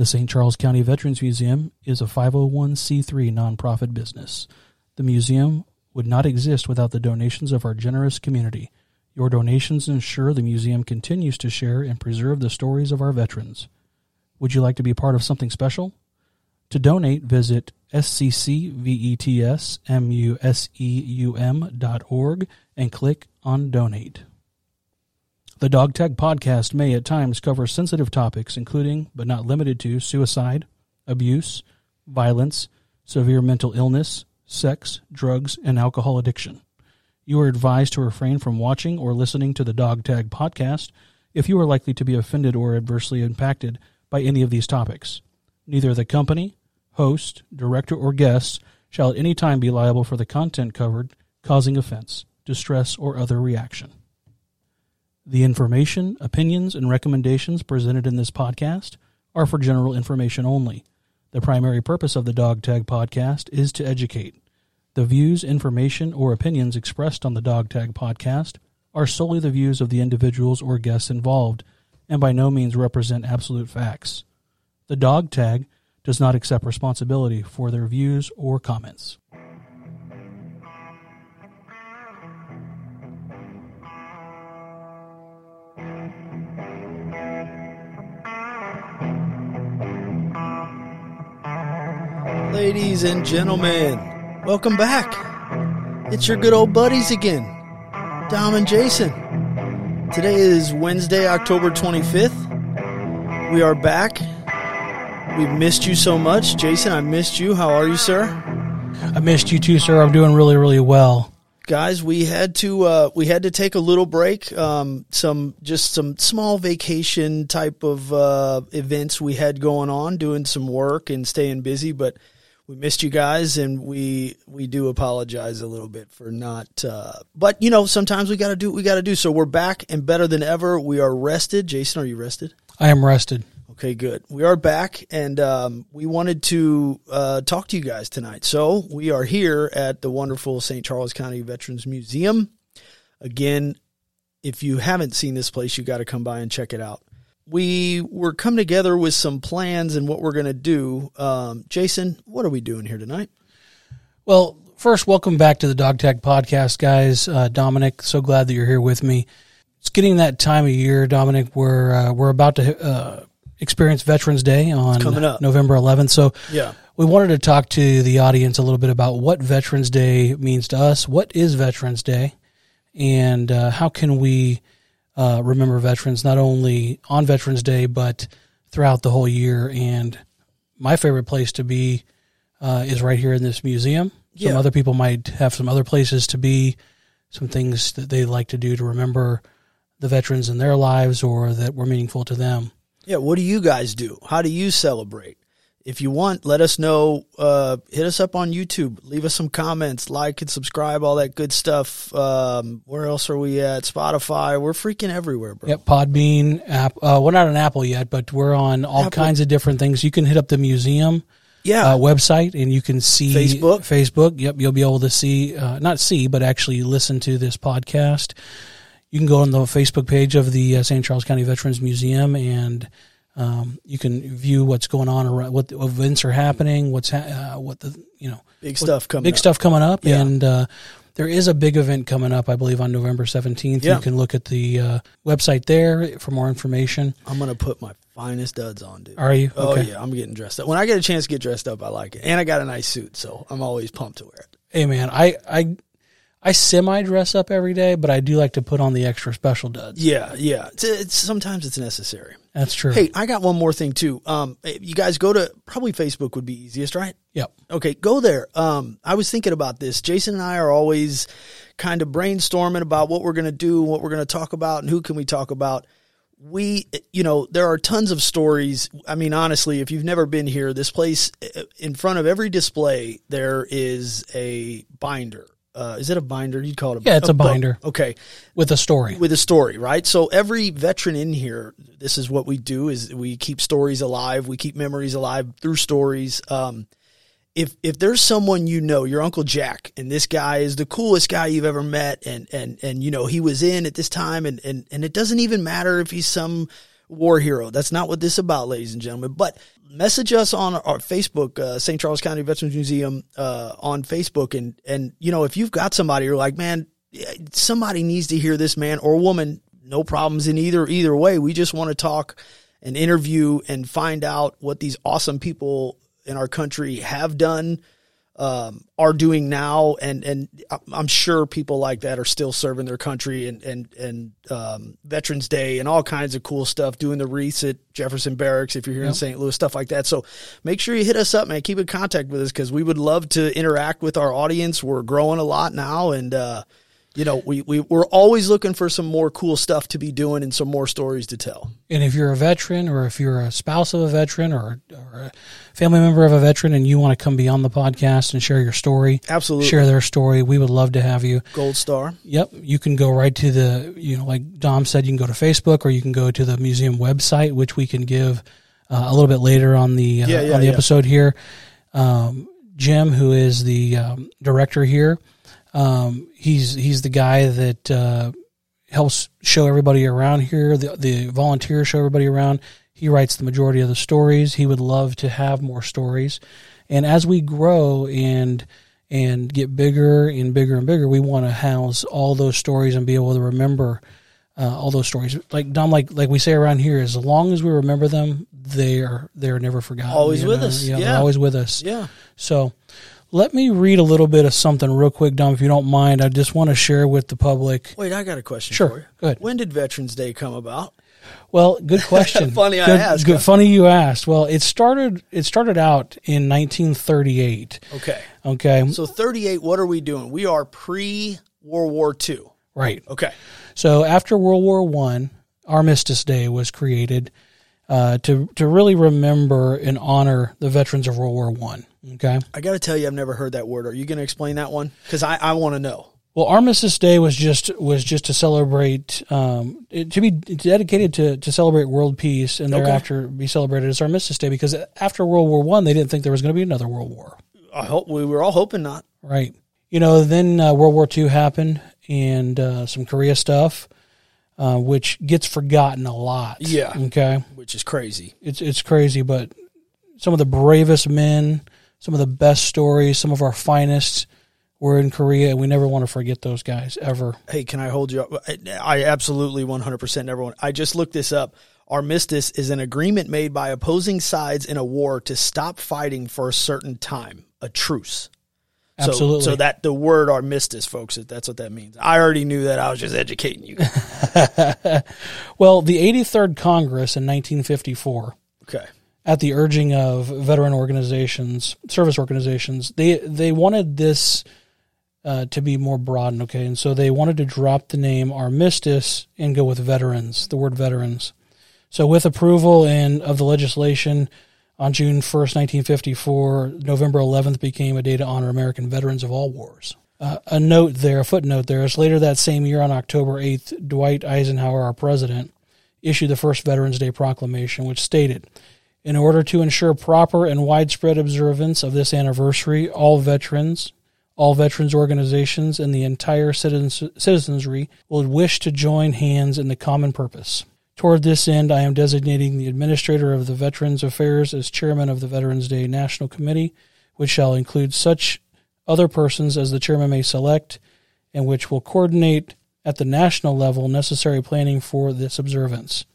The St. Charles County Veterans Museum is a 501c3 nonprofit business. The museum would not exist without the donations of our generous community. Your donations ensure the museum continues to share and preserve the stories of our veterans. Would you like to be part of something special? To donate, visit sccvetsmuseum.org and click on Donate. The Dog Tag Podcast may at times cover sensitive topics, including, but not limited to, suicide, abuse, violence, severe mental illness, sex, drugs, and alcohol addiction. You are advised to refrain from watching or listening to the Dog Tag Podcast if you are likely to be offended or adversely impacted by any of these topics. Neither the company, host, director, or guests shall at any time be liable for the content covered, causing offense, distress, or other reaction. The information, opinions, and recommendations presented in this podcast are for general information only. The primary purpose of the Dog Tag Podcast is to educate. The views, information, or opinions expressed on the Dog Tag Podcast are solely the views of the individuals or guests involved and by no means represent absolute facts. The Dog Tag does not accept responsibility for their views or comments. Ladies and gentlemen, welcome back. It's your good old buddies again, Dom and Jason. Today is Wednesday, October 25th. We are back. We've missed you so much. Jason, I missed you. How are you, sir? I missed you too, sir. I'm doing really, really well. Guys, we had to uh, we had to take a little break. Um, some just some small vacation type of uh, events we had going on, doing some work and staying busy, but we missed you guys and we we do apologize a little bit for not uh, but you know sometimes we got to do what we got to do. So we're back and better than ever. We are rested. Jason are you rested? I am rested. okay good. We are back and um, we wanted to uh, talk to you guys tonight. So we are here at the wonderful st charles county veterans museum. Again if you haven't seen this place you got to come by and check it out we were coming together with some plans and what we're going to do um, jason what are we doing here tonight Well, first, welcome back to the Dog Tag Podcast, guys. Uh, Dominic, so glad that you're here with me. It's getting that time of year, Dominic, where uh, we're about to uh, experience Veterans Day on coming up. November 11th. So, Yeah. we wanted to talk to the audience a little bit about what Veterans Day means to us. What is Veterans Day? And uh, how can we uh, remember veterans not only on Veterans Day, but throughout the whole year? And my favorite place to be uh, is right here in this museum. Some Yeah. other people might have some other places to be, some things that they like to do to remember the veterans in their lives or that were meaningful to them. Yeah, what do you guys do? How do you celebrate? If you want, let us know. Uh, hit us up on YouTube. Leave us some comments, like and subscribe, all that good stuff. Um, where else are we at? Spotify. We're freaking everywhere, bro. Yep, Podbean, app. Uh, we're not on Apple yet, but we're on all Apple. kinds of different things. You can hit up the museum Yeah. uh, website and you can see Facebook? Facebook. Yep, you'll be able to see, uh, not see, but actually listen to this podcast. You can go on the Facebook page of the uh, St. Charles County Veterans Museum and um, you can view what's going on around, what the events are happening, what's ha- uh, what the you know big stuff coming. big up. stuff coming up, Yeah. and uh, there is a big event coming up. I believe on November seventeenth. Yeah. You can look at the uh, website there for more information. I'm gonna put my finest duds on, dude. Are you? Oh Okay. yeah, I'm getting dressed up. When I get a chance to get dressed up, I like it, and I got a nice suit, so I'm always pumped to wear it. Hey man, I I I semi dress up every day, but I do like to put on the extra special duds. Yeah, yeah. It's, it's sometimes it's necessary. That's true. Hey, I got one more thing too. Um, you guys go to probably Facebook would be easiest, right? Yep. Okay, go there. Um, I was thinking about this. Jason and I are always kind of brainstorming about what we're going to do, what we're going to talk about, and who can we talk about. We, you know, there are tons of stories. I mean, honestly, if you've never been here, this place, uh, in front of every display, there is a binder. Uh, is it a binder? You'd call it a Yeah, it's a book. binder. Okay With a story. with a story, right? So every veteran in here, this is what we do: is we keep stories alive, we keep memories alive through stories. Um, if if there's someone you know, your Uncle Jack, and this guy is the coolest guy you've ever met, and and and you know he was in at this time, and and and it doesn't even matter if he's some war hero. That's not what this is about, ladies and gentlemen. But message us on our Facebook, uh, St. Charles County Veterans Museum, uh, on Facebook. And, and, you know, if you've got somebody you're like, man, somebody needs to hear this man or woman, no problems in either, either way. We just want to talk and interview and find out what these awesome people in our country have done, um, are doing now, and and I'm sure people like that are still serving their country and and and um, Veterans Day and all kinds of cool stuff, doing the wreaths at Jefferson Barracks if you're here yep. in St. Louis, stuff like that. So make sure you hit us up, man. Keep in contact with us because we would love to interact with our audience. We're growing a lot now, and uh, you know, we, we, we're always looking for some more cool stuff to be doing and some more stories to tell. And if you're a veteran or if you're a spouse of a veteran or, or a family member of a veteran and you want to come be on the podcast and share your story, absolutely share their story, we would love to have you. Gold star. Yep. You can go right to the, you know, like Dom said, you can go to Facebook or you can go to the museum website, which we can give uh, a little bit later on the, uh, yeah, yeah, on the yeah. episode here. Um, Jim, who is the um, director here, um, he's he's the guy that uh, helps show everybody around here. The the volunteers show everybody around. He writes the majority of the stories. He would love to have more stories, and as we grow and and get bigger and bigger and bigger, we want to house all those stories and be able to remember uh, all those stories. Like Dom, like like we say around here, as long as we remember them, they are they are never forgotten. Always with know? us. Yeah, yeah. always with us. Yeah. So let me read a little bit of something real quick, Dom, if you don't mind. I just want to share with the public. Wait, I got a question sure, for you. Good. When did Veterans Day come about? Well, good question. funny good, I asked. Good, funny you asked. Well, it started it started out in 1938. Okay. Okay. So 38. What are we doing? We are pre World War II. Right. Okay. So after World War One, Armistice Day was created uh, to to really remember and honor the veterans of World War One. Okay. I got to tell you, I've never heard that word. Are you going to explain that one? Because I, I want to know. Well, Armistice Day was just was just to celebrate, um, to be dedicated to, to celebrate world peace, and thereafter okay. be celebrated as Armistice Day. Because after World War One, they didn't think there was going to be another World War. I hope we were all hoping not. Right. You know, then uh, World War Two happened, and uh, some Korea stuff, uh, which gets forgotten a lot. Yeah. Okay. Which is crazy. It's it's crazy, but some of the bravest men some of the best stories, some of our finest were in Korea, and we never want to forget those guys ever. Hey, can I hold you up? I absolutely 100% never want. I just looked this up. Armistice is an agreement made by opposing sides in a war to stop fighting for a certain time, a truce. Absolutely. So, so that the word armistice, folks, that's what that means. I already knew that. I was just educating you. well, the 83rd Congress in 1954. Okay at the urging of veteran organizations, service organizations, they they wanted this uh, to be more broadened. Okay, and so they wanted to drop the name Armistice and go with veterans, the word veterans. So with approval and of the legislation on June first, nineteen fifty four, November eleventh became a day to honor American veterans of all wars. Uh, a note there, a footnote there is later that same year on October eighth, Dwight Eisenhower, our president, issued the first Veterans Day proclamation, which stated in order to ensure proper and widespread observance of this anniversary, all veterans, all veterans organizations, and the entire citizenry will wish to join hands in the common purpose. Toward this end, I am designating the Administrator of the Veterans Affairs as Chairman of the Veterans Day National Committee, which shall include such other persons as the Chairman may select, and which will coordinate at the national level necessary planning for this observance.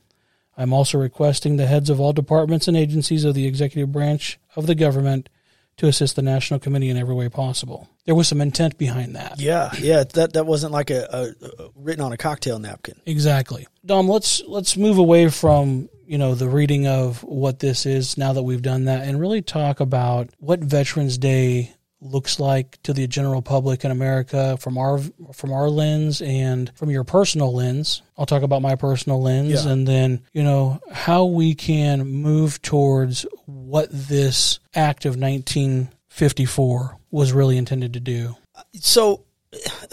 I'm also requesting the heads of all departments and agencies of the executive branch of the government to assist the national committee in every way possible. There was some intent behind that. Yeah, yeah, that that wasn't like a, a, a written on a cocktail napkin. Exactly. Dom, let's let's move away from you know the reading of what this is now that we've done that and really talk about what Veterans Day looks like to the general public in America from our from our lens and from your personal lens. I'll talk about my personal lens yeah. and then, you know, how we can move towards what this act of 1954 was really intended to do. So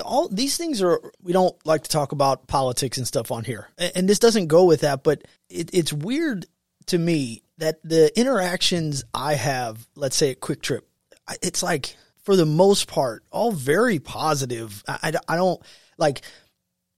all these things are we don't like to talk about politics and stuff on here. And this doesn't go with that, but it, it's weird to me that the interactions I have, let's say at QuikTrip, it's like for the most part all very positive. I, I, I don't like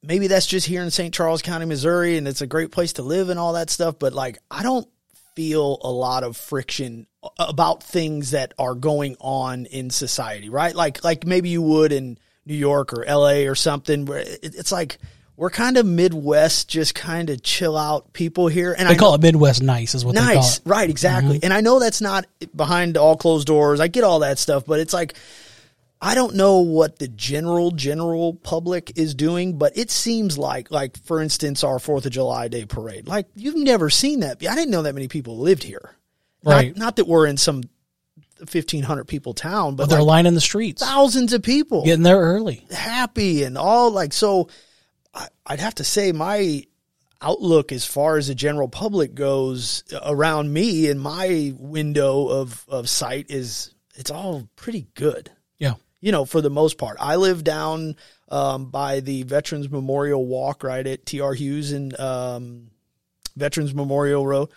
maybe that's just here in St. Charles County, Missouri, and it's a great place to live and all that stuff. But like, I don't feel a lot of friction about things that are going on in society, right? Like, like maybe you would in New York or LA or something where it's like, we're kind of Midwest, just kind of chill out people here. And They I call know- it Midwest nice, is what they call nice, it. right? Exactly. Mm-hmm. And I know that's not behind all closed doors. I get all that stuff, but it's like I don't know what the general general public is doing, but it seems like like for instance our 4th of July day parade. Like you've never seen that. I didn't know that many people lived here. Right. Not, not that we're in some 1500 people town, but But they're like lining the streets, thousands of people getting there early. happy and all like so I, i'd have to say my outlook as far as the general public goes around me and my window of of sight is it's all pretty good. You know for the most part. I live down um, by the veterans memorial walk right at tr hughes and um, veterans memorial road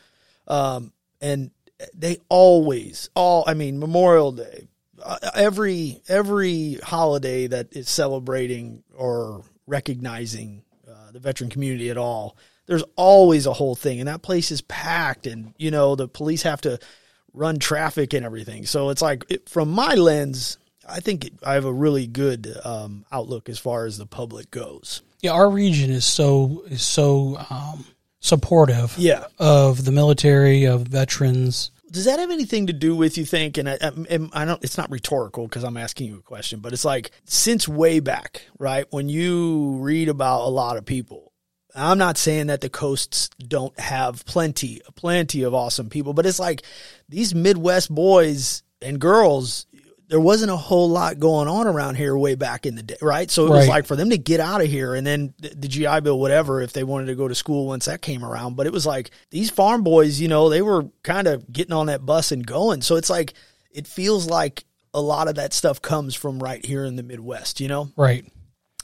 um, and they always all i mean memorial day uh, every every holiday that is celebrating or recognizing uh, the veteran community at all there's always a whole thing. And that place is packed and you know the police have to run traffic and everything. So it's like it, from my lens i think i have a really good um, outlook as far as the public goes Yeah, our region is so is so um, supportive yeah of the military, of veterans. does that have anything to do with you think and I, I, I don't it's not rhetorical because i'm asking you a question but it's like since way back right when you read about a lot of people i'm not saying that the coasts don't have plenty plenty of awesome people but it's like these midwest boys and girls there wasn't a whole lot going on around here way back in the day, right? So it was like for them to get out of here and then the, the GI Bill, whatever, if they wanted to go to school once that came around. But it was like these farm boys, you know, they were kind of getting on that bus and going. So it's like, it feels like a lot of that stuff comes from right here in the Midwest, you know? Right.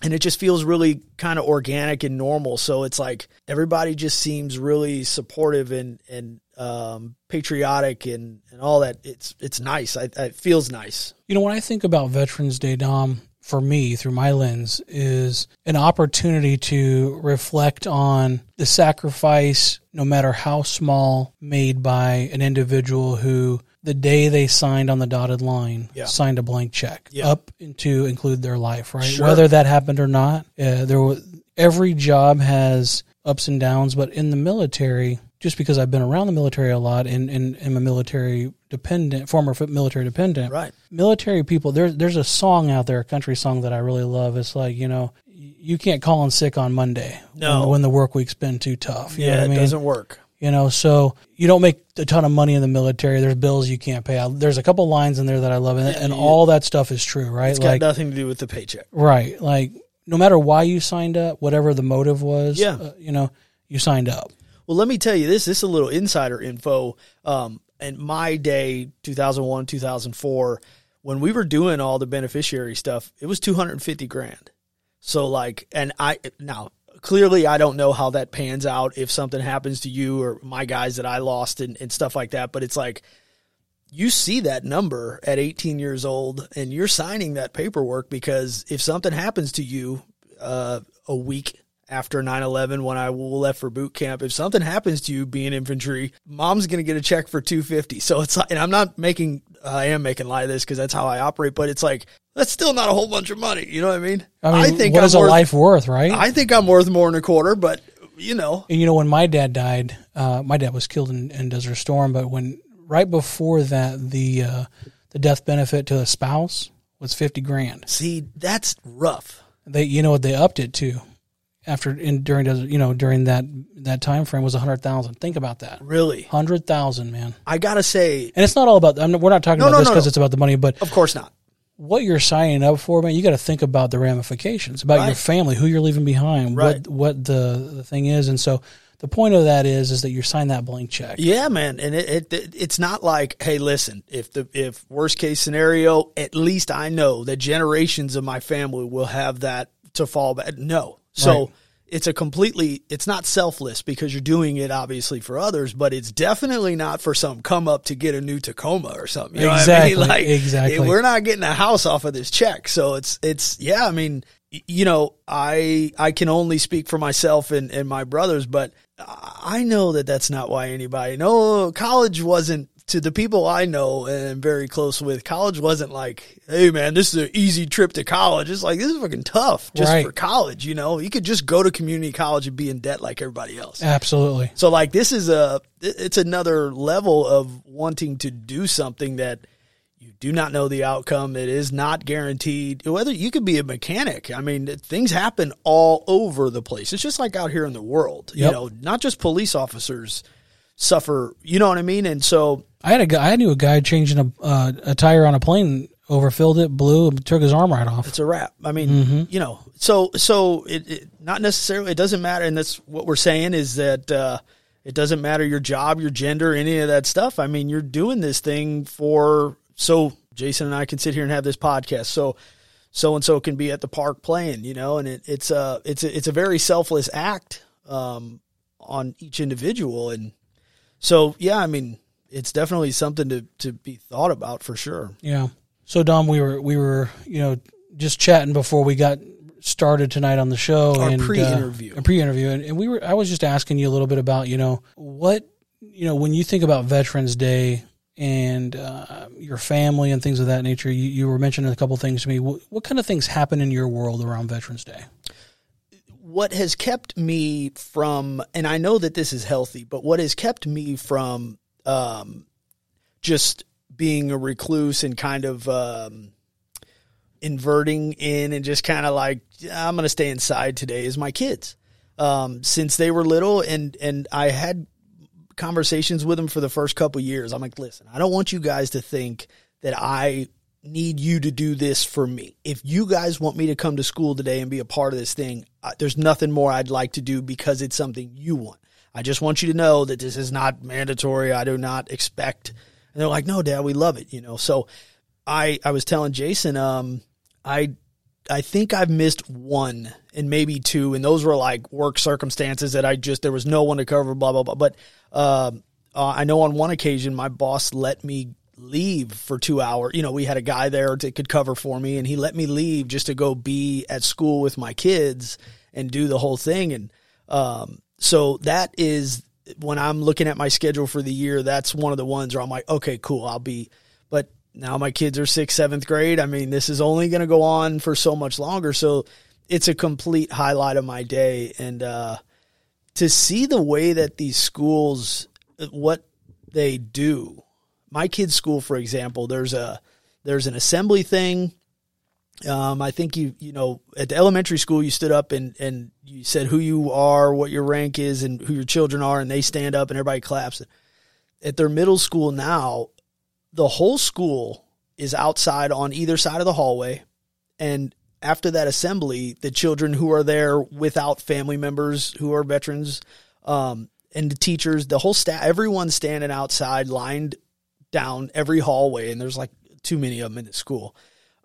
and it just feels really kind of organic and normal. So it's like everybody just seems really supportive and and um, patriotic and, and all that. It's it's nice. I, it feels nice. You know, when I think about Veterans Day, Dom, for me, through my lens, is an opportunity to reflect on the sacrifice, no matter how small, made by an individual who, the day they signed on the dotted line, Yeah. signed a blank check Yeah. up to include their life, right? Sure. Whether that happened or not, uh, there was, every job has ups and downs, but in the military, just because I've been around the military a lot and, and am a military dependent, former military dependent, Right. military people there's there's a song out there a country song that i really love it's like you know you can't call in sick on monday No. when, when the work week's been too tough you know Yeah, what i it mean doesn't work. you know so you don't make a ton of money in the military there's bills you can't pay there's a couple lines in there that i love and, and yeah. all that stuff is true right It's got like nothing to do with the paycheck. right like no matter why you signed up whatever the motive was Yeah. uh, you know you signed up Well, let me tell you this. This is a little insider info. Um, in my day, 2001, 2004, when we were doing all the beneficiary stuff, it was 250 grand. So like, and I, now clearly I don't know how that pans out if something happens to you or my guys that I lost and, and stuff like that. But it's like, you see that number at 18 years old and you're signing that paperwork because if something happens to you uh, a week after 9-11 when i left for boot camp. If something happens to you being infantry mom's going to get a check for 250 so it's like and i'm not making i am making light of this because that's how i operate but it's like that's still not a whole bunch of money you know what i mean? I mean think what I'm is a life worth right? I think i'm worth more than a quarter but you know. And you know, when my dad died, uh, my dad was killed in, in Desert Storm. But when right before that, the uh, the death benefit to a spouse was fifty grand. see that's rough. They, you know, what they upped it to after in during you know, during that that time frame was a hundred thousand. Think about that, really hundred thousand, man. i gotta say And it's not all about. I'm, we're not talking No, about no, this because no. it's about the money, but of course not what you're signing up for, man, you got to think about the ramifications, about your family, who you're leaving behind, Right. what what the the thing is, and so the point of that is is that you're signing that blank check. Yeah, man, and it, it it's not like, hey, listen, if the if worst case scenario, at least I know that generations of my family will have that to fall back. No, so Right. it's a completely it's not selfless because you're doing it obviously for others, but it's definitely not for some come up to get a new Tacoma or something. You know Exactly, I mean? Like, exactly. We're not getting a house off of this check, so it's it's yeah. I mean, you know, I I can only speak for myself and, and my brothers, but I know that that's not why anybody. No, college wasn't to the people I know and am very close with. College wasn't like, hey man, this is an easy trip to college. It's like this is fucking tough just Right. for college. You know, you could just go to community college and be in debt like everybody else. Absolutely. So like this is a it's another level of wanting to do something that you do not know the outcome. It is not guaranteed. Whether you could be a mechanic. I mean, things happen all over the place. It's just like out here in the world. You know, not just police officers suffer. You know what I mean? And so I had a guy. I knew a guy changing a uh, a tire on a plane, overfilled it, blew, and took his arm right off. it's a wrap. I mean, Mm-hmm. you know, so so it, it not necessarily it doesn't matter, and that's what we're saying is that uh, it doesn't matter your job, your gender, any of that stuff. I mean, you're doing this thing for so Jason and I can sit here and have this podcast. So so and so can be at the park playing, you know, and it, it's a it's a it's a very selfless act um, on each individual, and so yeah, I mean, it's definitely something to to be thought about for sure. Yeah. So Dom, we were we were you know just chatting before we got started tonight on the show Our and uh, pre-interview. a pre-interview, and, and we were I was just asking you a little bit about you know what you know when you think about Veterans Day and uh, your family and things of that nature. You, you were mentioning a couple things to me. What, what kind of things happen in your world around Veterans Day? What has kept me from, and I know that this is healthy, but what has kept me from um, just being a recluse and kind of um, inverting in and just kind of like I'm going to stay inside today is my kids. Um, since they were little, and and I had conversations with them for the first couple years. I'm like, listen, I don't want you guys to think that I need you to do this for me. If you guys want me to come to school today and be a part of this thing, there's nothing more I'd like to do because it's something you want. I just want you to know that this is not mandatory. I do not expect. And they're like, no, dad, we love it. You know, so I, I was telling Jason, um, I, I think I've missed one and maybe two, and those were like work circumstances that I just there was no one to cover, blah blah blah. But um, uh, I know on one occasion my boss let me leave for two hours. You know, we had a guy there that could cover for me, and he let me leave just to go be at school with my kids and do the whole thing. And um, so that is when I'm looking at my schedule for the year. That's one of the ones where I'm like, okay, cool, I'll be. But now my kids are sixth, seventh grade. I mean, this is only going to go on for so much longer. So it's a complete highlight of my day. And uh, to see the way that these schools, what they do, my kids' school, for example, there's a there's an assembly thing. Um, I think you you know at the elementary school you stood up and and you said who you are, what your rank is, and who your children are, and they stand up and everybody claps. At their middle school now, the whole school is outside on either side of the hallway, and after that assembly, the children who are there without family members who are veterans, um, and the teachers, the whole staff, everyone standing outside, lined down every hallway, and there's like too many of them in the school.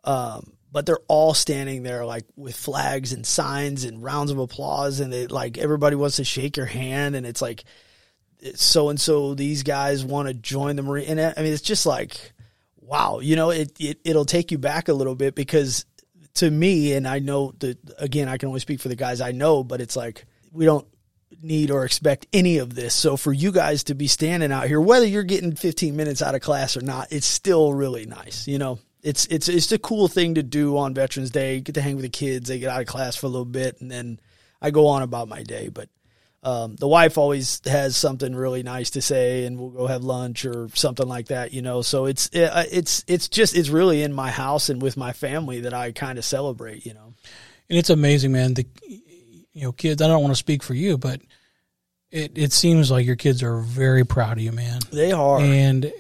Um, but they're all standing there like with flags and signs and rounds of applause, and they like everybody wants to shake your hand, and it's like so and so these guys want to join the marine, and I mean it's just like wow, you know it, it it'll take you back a little bit because to me, and I know that again I can only speak for the guys I know, but it's like we don't need or expect any of this. So for you guys to be standing out here, whether you're getting 15 minutes out of class or not, it's still really nice. You know, it's it's it's a cool thing to do on Veterans Day. Get to hang with the kids. They get out of class for a little bit, and then I go on about my day. But um, the wife always has something really nice to say, and we'll go have lunch or something like that. You know, so it's uh, it's it's just it's really in my house and with my family that I kind of celebrate. You know, And it's amazing, man. The you know kids. I don't want to speak for you, but it it seems like your kids are very proud of you, man. they are. And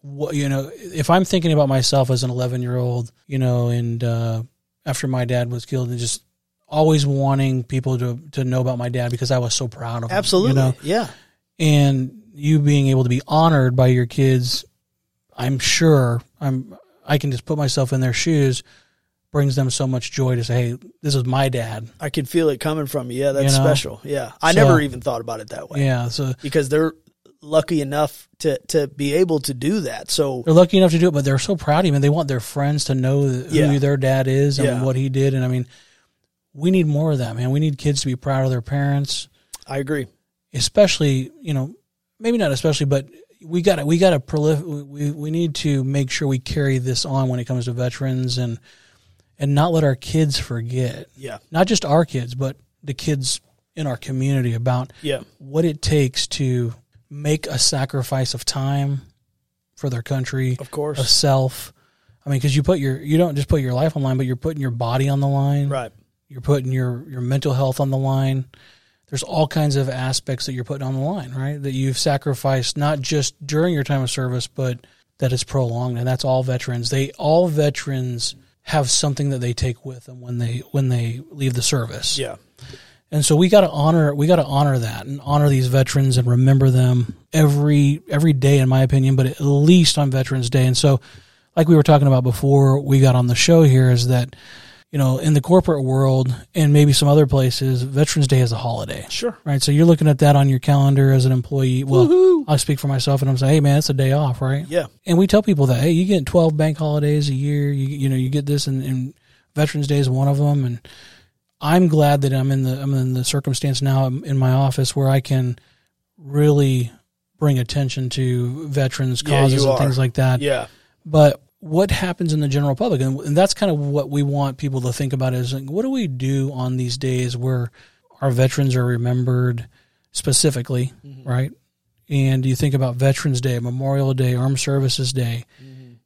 what you know, if I'm thinking about myself as an 11 year old, you know, and uh, after my dad was killed, and just always wanting people to to know about my dad because I was so proud of him. Absolutely, you know, yeah. and you being able to be honored by your kids, I'm sure I'm I can just put myself in their shoes. Brings them so much joy to say, "Hey, this is my dad." I can feel it coming from you. Yeah, that's You know? special. Yeah, I So- never even thought about it that way Yeah, so because they're lucky enough to to be able to do that. So they're lucky enough to do it, but they're so proud of him, and they want their friends to know who Yeah. their dad is and Yeah. what he did. And I mean, we need more of that, man. We need kids to be proud of their parents, I agree. especially you know maybe not especially, but we got to we got to prolif- we we need to make sure we carry this on when it comes to veterans and and not let our kids forget, Yeah. not just our kids, but the kids in our community about Yeah. what it takes to make a sacrifice of time for their country, Of course. of self. I mean, because you put your you don't just put your life on the line, but you're putting your body on the line. Right. You're putting your your mental health on the line. There's all kinds of aspects that you're putting on the line, right? That you've sacrificed not just during your time of service, but that is prolonged, and that's all veterans. They all veterans have something that they take with them when they when they leave the service. Yeah. And so we got to honor we got to honor that and honor these veterans and remember them every every day in my opinion, but at least on Veterans Day. And so like we were talking about before we got on the show here is that you know, in the corporate world and maybe some other places, Veterans Day is a holiday. Sure. Right? So you're looking at that on your calendar as an employee. Well, Woohoo. I speak for myself and I'm saying, "Hey man, it's a day off, right?" Yeah. And we tell people that, hey, you get 12 bank holidays a year. You you know, you get this, and, and Veterans Day is one of them. And I'm glad that I'm in the I'm in the circumstance now in my office where I can really bring attention to veterans causes you and things like that. Yeah. But what happens in the general public, and, and that's kind of what we want people to think about is like, what do we do on these days where our veterans are remembered specifically, right? And you think about Veterans Day, Memorial Day, Armed Services Day,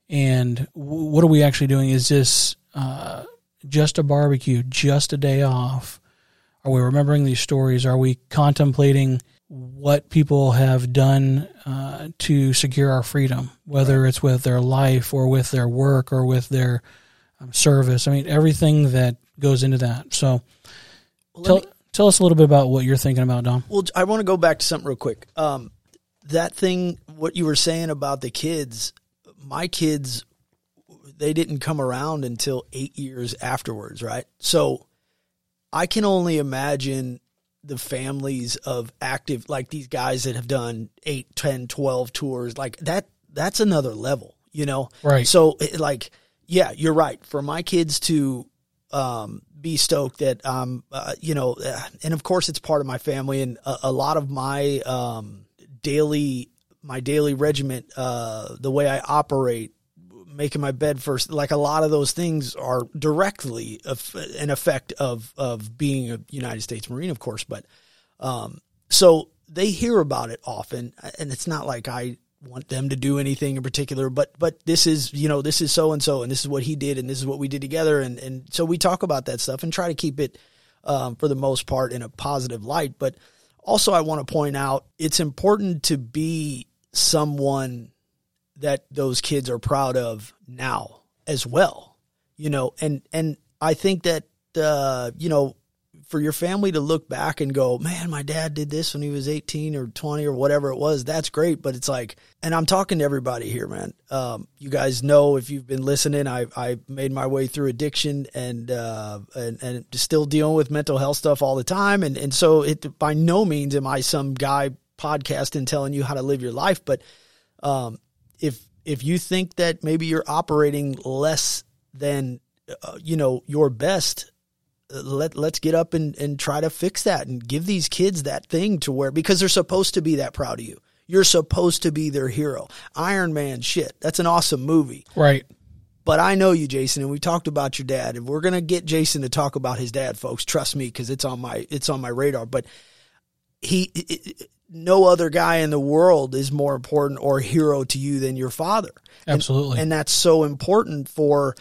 and w- what are we actually doing? Is this uh, just a barbecue, just a day off? Are we remembering these stories? Are we contemplating what people have done uh, to secure our freedom, whether it's with their life or with their work or with their um, service? I mean, everything that goes into that. So, Well, tell me- tell us a little bit about what you're thinking about, Dom. Well, I want to go back to something real quick. Um, that thing, what you were saying about the kids, my kids, they didn't come around until eight years afterwards, right? So I can only imagine the families of active, like these guys that have done eight, 10, 12 tours, like that, that's another level, you know? Right. So, it, like, yeah, you're right. For my kids to um, be stoked that, um, uh, you know, uh, and of course it's part of my family, and a, a lot of my um, daily, my daily regiment, uh, the way I operate, making my bed first, like a lot of those things are directly an effect of of being a United States Marine, of course, but um, so they hear about it often, and it's not like I want them to do anything in particular, but but this is you know this is so and so, and this is what he did, and this is what we did together, and and so we talk about that stuff and try to keep it um, for the most part in a positive light. But also, I want to point out it's important to be someone that those kids are proud of now as well you know? And and i think that uh you know for your family to look back and go man my dad did this when he was 18 or 20 or whatever it was that's great but it's like and i'm talking to everybody here man. Um you guys know if you've been listening i i made my way through addiction and uh and and still dealing with mental health stuff all the time. And and so it by no means am i some guy podcasting telling you how to live your life but um if if you think that maybe you're operating less than uh, you know your best uh, let let's get up and and try to fix that and give these kids that thing to wear because they're supposed to be that proud of you you're supposed to be their hero iron man shit that's an awesome movie Right. but I know you, Jason, and we talked about your dad. And we're gonna get Jason to talk about his dad, folks. Trust me, because it's on my it's on my radar. But he, it- no other guy in the world is more important or hero to you than your father. Absolutely. and that's so important for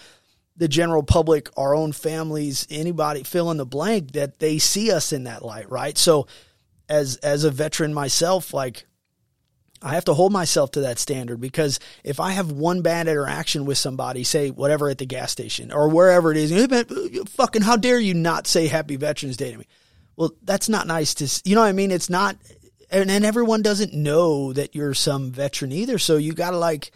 the general public, our own families, anybody fill in the blank that they see us in that light, right? So, as as a veteran myself, like I have to hold myself to that standard because if I have one bad interaction with somebody, say whatever at the gas station or wherever it is, "Hey, man, fucking how dare you not say Happy Veterans Day to me? Well, that's not nice to, you know what I mean? It's not, and, and everyone doesn't know that you're some veteran either. So you got to like,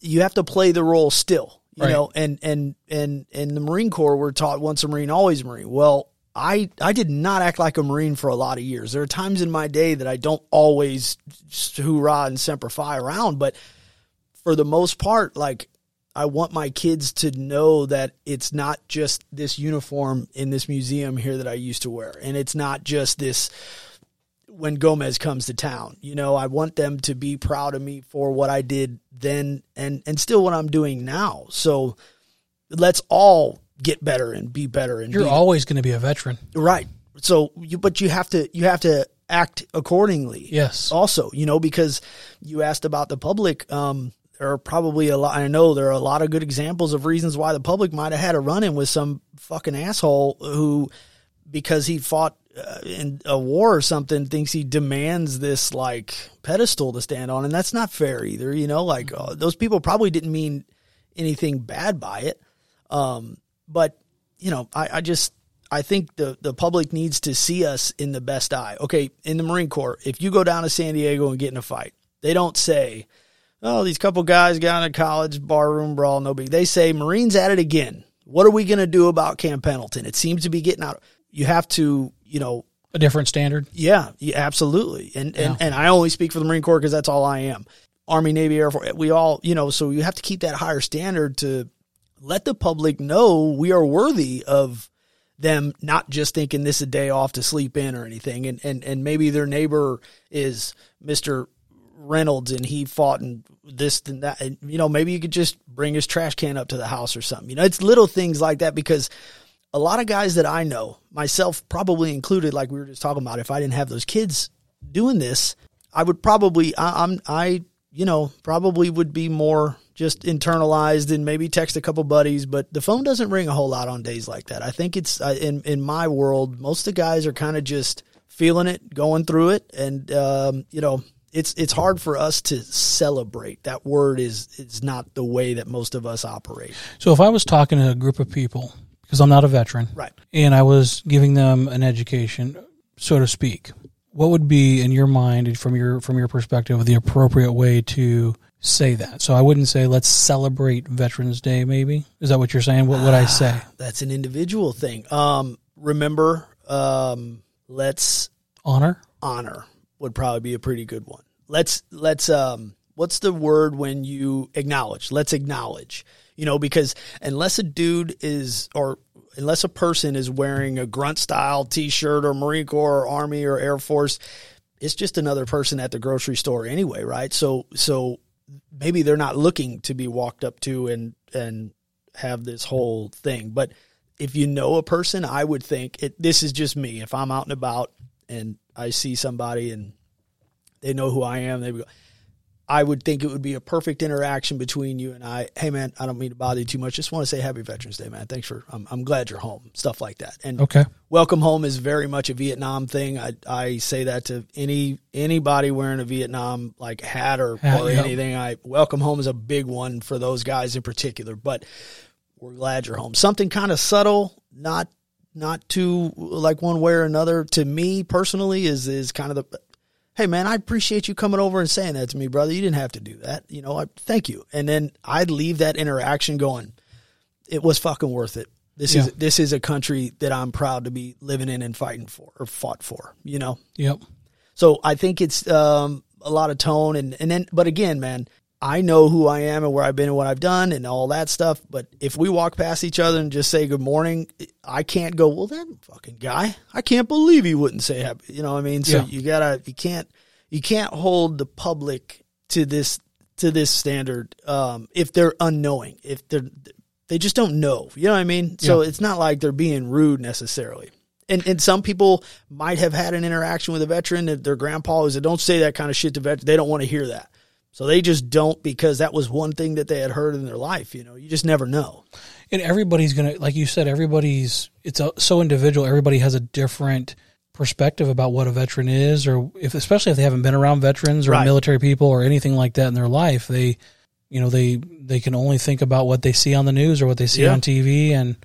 you have to play the role still, you Right. know, and, and, and, in the Marine Corps, we're taught once a Marine, always a Marine. Well, I, I did not act like a Marine for a lot of years. There are times in my day that I don't always hoorah and semper fi around, but for the most part, like I want my kids to know that it's not just this uniform in this museum here that I used to wear, and it's not just this when Gomez comes to town. You know, I want them to be proud of me for what I did then and and still what I'm doing now. So let's all get better and be better and You're be, always going to be a veteran. right. So you but you have to you have to act accordingly. Yes. Also, you know, because you asked about the public um there are probably a lot I know there are a lot of good examples of reasons why the public might have had a run in with some fucking asshole who because he fought uh, in a war or something thinks he demands this like pedestal to stand on and that's not fair either you know? Like uh, those people probably didn't mean anything bad by it. Um, but you know I, I just i think the, the public needs to see us in the best eye. Okay in the marine corps if you go down to san diego and get in a fight they don't say oh these couple guys got in a college barroom brawl no big they say marines at it again. What are we going to do about camp pendleton? It seems to be getting out. You have to you know A different standard. yeah, yeah absolutely. And and and I only speak for the Marine Corps because that's all I am. Army, Navy, Air Force. We all, you know, so you have to keep that higher standard to let the public know we are worthy of them not just thinking this a day off to sleep in or anything. And and and maybe their neighbor is Mister Reynolds and he fought and this and that. And, you know, maybe you could just bring his trash can up to the house or something. You know, it's little things like that because a lot of guys that I know, myself probably included, like we were just talking about, if I didn't have those kids doing this, I would probably, I, I'm, I, you know, probably would be more just internalized and maybe text a couple buddies, but the phone doesn't ring a whole lot on days like that. I think it's uh, in in my world, most of the guys are kind of just feeling it, going through it, and um, you know, it's it's hard for us to celebrate. That word is is not the way that most of us operate. So if I was talking to a group of people, because I'm not a veteran, Right. and I was giving them an education, so to speak, what would be in your mind, from your from your perspective, the appropriate way to say that? So I wouldn't say let's celebrate Veterans Day. Maybe is that what you're saying? What would I say? That's an individual thing. Um, remember, um, let's Honor. honor would probably be a pretty good one. Let's let's um what's the word when you acknowledge? Let's acknowledge. You know, because unless a dude is or unless a person is wearing a grunt style t-shirt or Marine Corps or Army or Air Force, it's just another person at the grocery store anyway, right? So so maybe they're not looking to be walked up to and and have this whole thing. But if you know a person, I would think it, this is just me. If I'm out and about and I see somebody and they know who I am, they go, I would think it would be a perfect interaction between you and I. Hey man, I don't mean to bother you too much. Just want to say Happy Veterans Day, man. Thanks for. I'm, I'm glad you're home. Stuff like that. And Okay. welcome home is very much a Vietnam thing. I I say that to any anybody wearing a Vietnam like hat or, Hat, or yep. anything. I welcome home is a big one for those guys in particular. But we're glad you're home. Something kind of subtle, not not too like one way or another. To me personally, is is kind of the hey man, I appreciate you coming over and saying that to me, brother. You didn't have to do that. You know, I thank you. And then I'd leave that interaction going, it was fucking worth it. This is this is a country that I'm proud to be living in and fighting for or fought for, you know? Yep. So I think it's um, a lot of tone and, and then but again, man, I know who I am and where I've been and what I've done and all that stuff. But if we walk past each other and just say good morning, I can't go, well, that fucking guy, I can't believe he wouldn't say happy. You know what I mean? So Yeah. you gotta, you can't, you can't hold the public to this, to this standard, um, if they're unknowing, if they're, they just don't know. You know what I mean? So Yeah. it's not like they're being rude necessarily. And, and some people might have had an interaction with a veteran that their grandpa was, don't say that kind of shit to veterans. They don't want to hear that. So they just don't because that was one thing that they had heard in their life. You know, you just never know. and everybody's gonna like you said everybody's it's a, so individual everybody has a different perspective about what a veteran is or if especially if they haven't been around veterans or Right. military people or anything like that in their life they you know they they can only think about what they see on the news or what they see Yeah. on TV and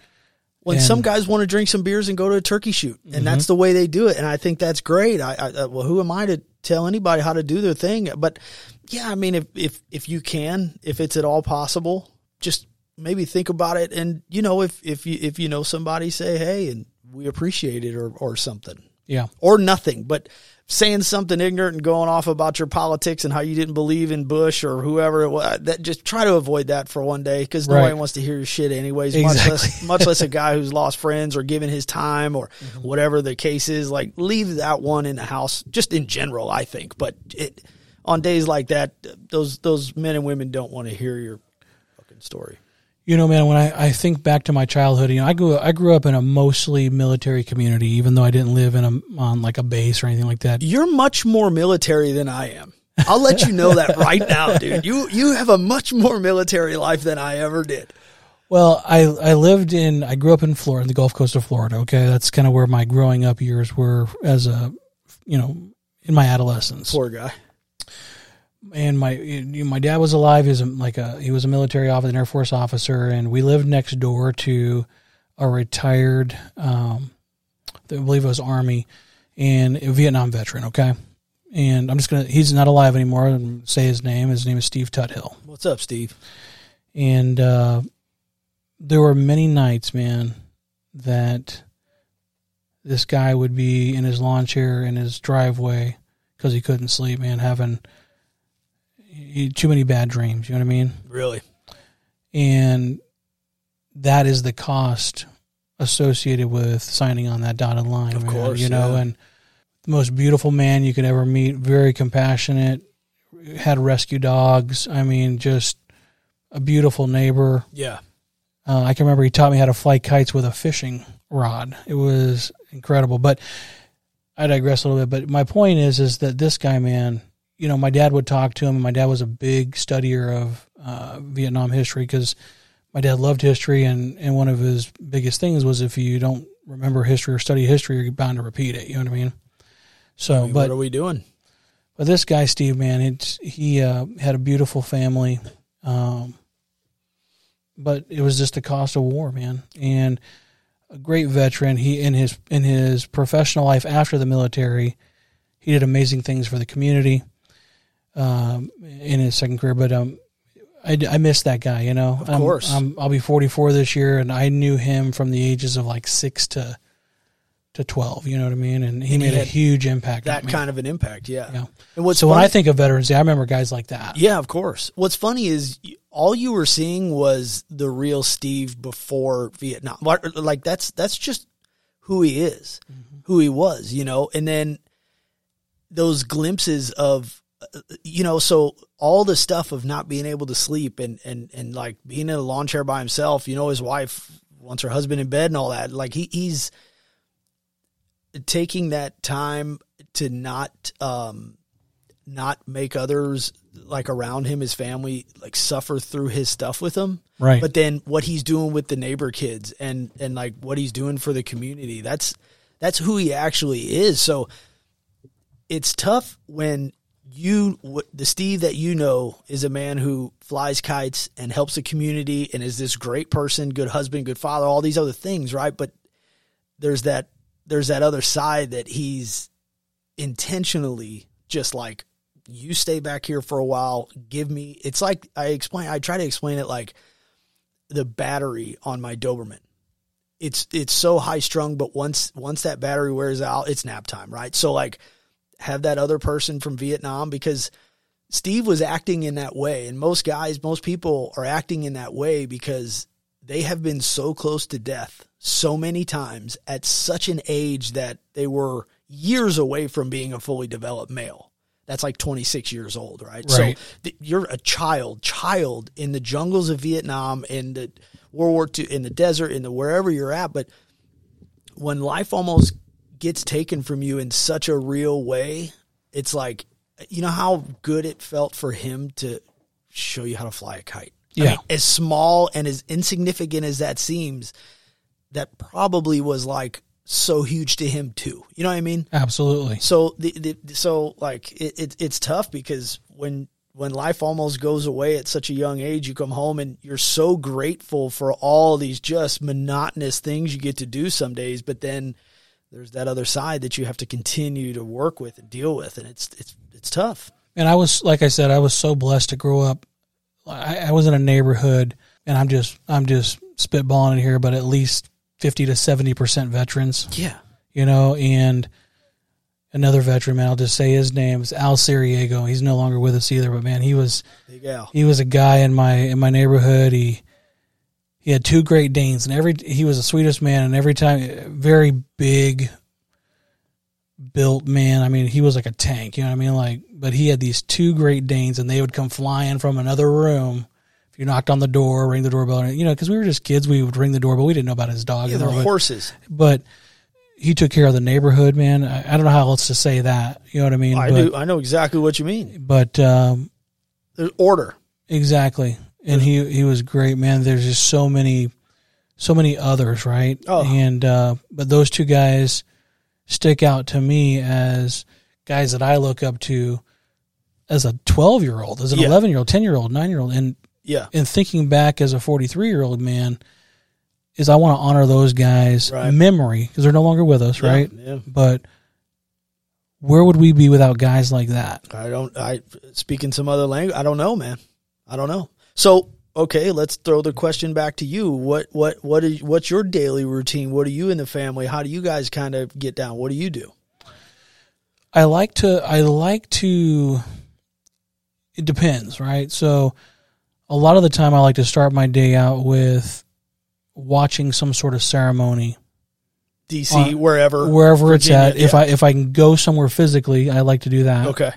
When And- some guys want to drink some beers and go to a turkey shoot, and that's mm-hmm. the way they do it, and I think that's great. I, I well, who am I to tell anybody how to do their thing? But yeah, I mean, if if if you can, if it's at all possible, just maybe think about it, and you know, if if you if you know somebody, say hey, and we appreciate it, or or something. yeah or nothing, but saying something ignorant and going off about your politics and how you didn't believe in Bush or whoever it was. That just try to avoid that for one day because nobody Right. wants to hear your shit anyways. Exactly. Much less, much less a guy who's lost friends or given his time or mm-hmm. whatever the case is. Like leave that one in the house, just in general. I think, but it on days like that, those those men and women don't want to hear your fucking story. You know, man, when I, I think back to my childhood, you know, I grew I grew up in a mostly military community, even though I didn't live in a on like a base or anything like that. You're much more military than I am. I'll let you know that right now, dude. You you have a much more military life than I ever did. Well, I I lived in I grew up in Florida, the Gulf Coast of Florida. Okay, that's kind of where my growing up years were as a, you know, in my adolescence. Poor guy. And my you know, my dad was alive. He was a, like a he was a military officer, an Air Force officer, and we lived next door to a retired, um, I believe it was Army, and a Vietnam veteran. Okay, and I'm just gonna he's not alive anymore. and say his name. His name is Steve Tuthill, What's up, Steve? and uh, there were many nights, man, that this guy would be in his lawn chair in his driveway because he couldn't sleep, man, having too many bad dreams. You know what I mean? Really? And that is the cost associated with signing on that dotted line. Of man, course, you know, yeah. and the most beautiful man you could ever meet, very compassionate, had rescue dogs. I mean, just a beautiful neighbor. Yeah. Uh, I can remember he taught me how to fly kites with a fishing rod. It was incredible. But I digress a little bit. But my point is, is that this guy, man, you know, my dad would talk to him. And my dad was a big studier of uh, Vietnam history because my dad loved history, and and one of his biggest things was if you don't remember history or study history, you're bound to repeat it. You know what I mean? So, I mean, but what are we doing? but this guy, Steve, man, it's he uh, had a beautiful family, um, but it was just the cost of war, man, and a great veteran. He in his in his professional life after the military, he did amazing things for the community. Um, in his second career, but um, I, I miss that guy. You know, Of I'm- course. I'm, I'll be 44 this year, and I knew him from the ages of like six to to 12. You know what I mean? And he And he made a huge impact. on That kind of an impact, yeah. Yeah. And what's so when I think of veterans, Day, I remember guys like that. Yeah, of course. What's funny is all you were seeing was the real Steve before Vietnam. Like that's that's just who he is, who he was, you know. And then those glimpses of, you know, so all the stuff of not being able to sleep and and and like being in a lawn chair by himself. You know, his wife wants her husband in bed and all that. Like he he's taking that time to not um not make others like around him, his family, like suffer through his stuff with him. Right. But then what he's doing with the neighbor kids and and like what he's doing for the community, that's that's who he actually is. So it's tough when you the Steve that you know is a man who flies kites and helps the community and is this great person, good husband, good father, all these other things, right? But there's that there's that other side that he's intentionally just like you stay back here for a while give me it's like i explain i try to explain it like the battery on my doberman it's it's so high strung but once once that battery wears out it's nap time right so like have that other person from vietnam because steve was acting in that way and most guys most people are acting in that way because they have been so close to death so many times at such an age that they were years away from being a fully developed male. That's like 26 years old, right? Right. So th- you're a child, child in the jungles of Vietnam, in the World War II, in the desert, in the wherever you're at. But when life almost gets taken from you in such a real way, it's like, you know how good it felt for him to show you how to fly a kite. I Yeah. mean, as small and as insignificant as that seems, that probably was like so huge to him too. You know what I mean? Absolutely. So the, the so like it, it it's tough because when when life almost goes away at such a young age, you come home and you're so grateful for all these just monotonous things you get to do some days, but then there's that other side that you have to continue to work with and deal with, and it's it's it's tough. And I was, like I said, I was so blessed to grow up. I, I was in a neighborhood, and I'm just, I'm just spitballing it here, but at least fifty to seventy percent veterans. Yeah, you know, and another veteran man. I'll just say his name is Al Siriego. He's no longer with us either, but man, he was he was a guy in my in my neighborhood. He he had two Great Danes, and every he was the sweetest man. And every time, very big built man. I mean, he was like a tank. You know what I mean? Like, but he had these two Great Danes, and they would come flying from another room. If you knocked on the door, ring the doorbell, you know, because we were just kids, we would ring the doorbell. We didn't know about his dog. Yeah, they're horses. but he took care of the neighborhood, man. I, I don't know how else to say that. You know what I mean? I but, do. I know exactly what you mean. But um, There's order. exactly, and he he was great, man. There's just so many, so many others, right? Oh. And uh, but those two guys stick out to me as guys that I look up to as a 12 year old, as an Yeah. 11 year old, 10 year old, nine year old, and Yeah. and thinking back as a 43 year old man is I want to honor those guys' Right. memory because they're no longer with us, right? Yeah. But where would we be without guys like that? I don't. I speaking some other language. I don't know, man. I don't know. So okay, let's throw the question back to you. What what what is what's your daily routine? What do you in the family? How do you guys kind of get down? What do you do? I like to I like to it depends, right? So a lot of the time I like to start my day out with watching some sort of ceremony DC Uh, wherever wherever it's Virginia, at. If. I if I can go somewhere physically, I like to do that. okay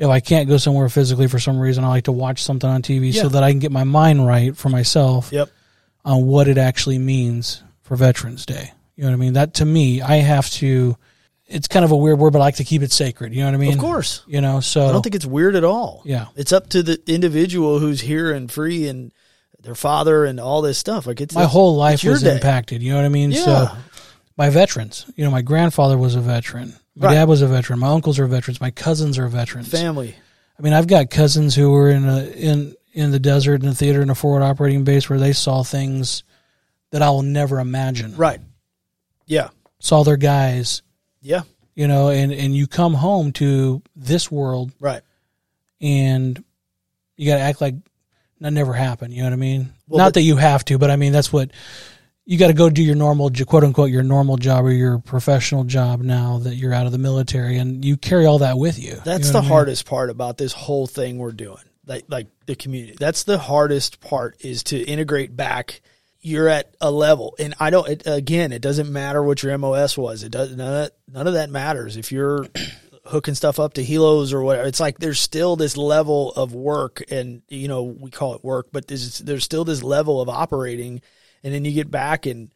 If I can't go somewhere physically for some reason, I like to watch something on TV Yeah. so that I can get my mind right for myself yep on what it actually means for Veterans Day. You know what I mean? That to me, I have to. It's kind of a weird word, but I like to keep it sacred. You know what I mean? of course You know, so I don't think it's weird at all. yeah. It's up to the individual who's here and free and their father and all this stuff. Like it's my whole life was day. impacted. You know what I mean? Yeah. So my veterans, you know, my grandfather was a veteran. My Right. dad was a veteran. My uncles are veterans. My cousins are veterans. family. I mean, I've got cousins who were in a in in the desert in a theater in a forward operating base where they saw things that I will never imagine. Right. Yeah. Saw their guys, Yeah. you know, and and you come home to this world Right. and you got to act like that never happened. You know what I mean? Well, Not that you have to, but I mean that's what you got to go do your normal, quote unquote, your normal job or your professional job now that you're out of the military, and you carry all that with you. That's You know the I mean? hardest part about this whole thing we're doing. Like like the community. That's the hardest part is to integrate back. You're at a level, and I don't. It, again, it doesn't matter what your MOS was. It does none of that, none of that matters. If you're hooking stuff up to helos or whatever, it's like there's still this level of work, and you know we call it work, but there's there's still this level of operating, and then you get back and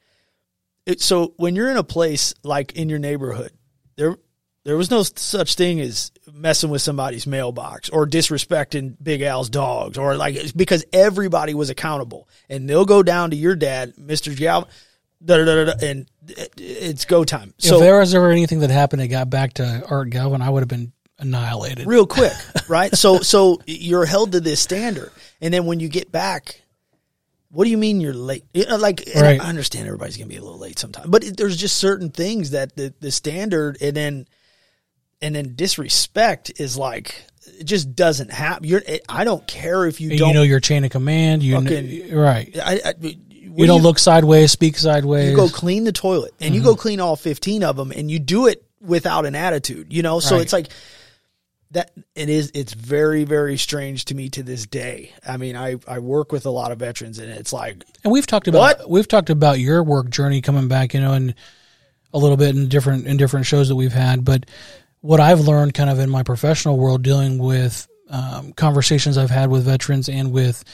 it, so when you're in a place like in your neighborhood, there there was no such thing as messing with somebody's mailbox or disrespecting Big Al's dogs or like it's because everybody was accountable and they'll go down to your dad, Mister Gal, da, da, da, da, and it's go time. So if there was ever anything that happened that got back to Art Galvan, I would have been annihilated. real quick, right? So so you're held to this standard, and then when you get back, what do you mean you're late? You know, like Right. I understand everybody's gonna be a little late sometimes, but it, there's just certain things that the the standard, and then and then disrespect is like it just doesn't happen. You're I don't care if you And don't. you know your chain of command. You Fucking- kn- right. I, I, You don't look sideways, speak sideways. you go clean the toilet and you Mm-hmm. go clean all 15 of them and you do it without an attitude you know so Right. it's like that it is it's very very strange to me to this day i mean i i work with a lot of veterans and it's like And we've talked about we've talked about your work journey coming back, you know, and a little bit in different in different shows that we've had. But what I've learned, kind of in my professional world, dealing with um, conversations I've had with veterans and with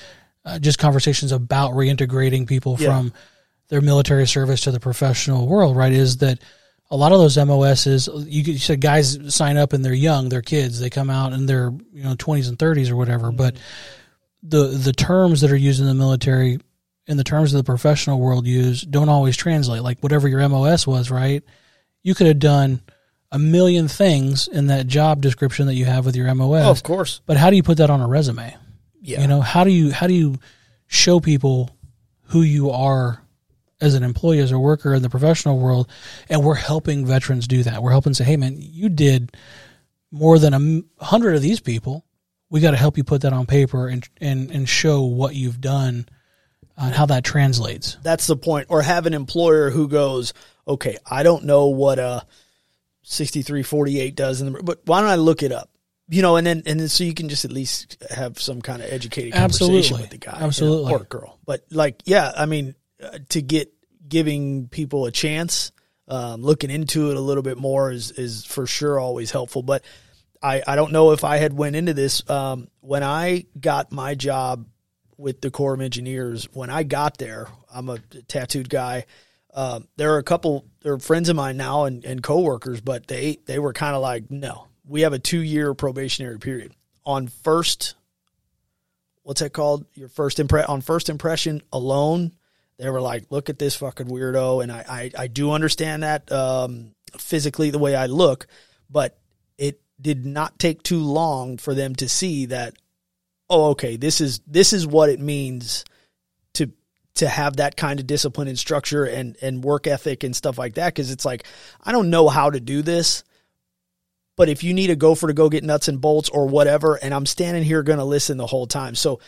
uh, just conversations about reintegrating people Yeah. from their military service to the professional world, right? Is that a lot of those MOSs, you, you said guys sign up and they're young, they're kids, they come out in their you know twenties and thirties or whatever, mm-hmm. but the the terms that are used in the military and the terms that the professional world use don't always translate. Like whatever your MOS was, right? You could have done a million things in that job description that you have with your MOS. Oh, of course But how do you put that on a resume? yeah You know, how do you how do you show people who you are as an employee, as a worker in the professional world? And we're helping veterans do that. We're helping say, hey man, you did more than a hundred of these people. We got to help you put that on paper and and and show what you've done and how that translates. that's the point or have an employer who goes okay i don't know what a 6348 does in the, but why don't I look it up? You know, and then and then so you can just at least have some kind of educated conversation Absolutely. with the guy, Absolutely. or girl. But like, yeah, I mean, to get giving people a chance, um, looking into it a little bit more is is for sure always helpful. But I I don't know if I had went into this um, when I got my job with the Corps of Engineers. When I got there, I'm a tattooed guy. Um, there are a couple, there are friends of mine now and, and coworkers, but they they were kind of like, no, we have a two year probationary period on first. What's that called? Your first impre- on first impression alone. They were like, look at this fucking weirdo, and I I, I do understand that um, physically the way I look, but it did not take too long for them to see that oh okay this is this is what it means to to have that kind of discipline and structure and and work ethic and stuff like that. Because it's like I don't know how to do this but if you need a gopher to go get nuts and bolts or whatever and I'm standing here going to listen the whole time. So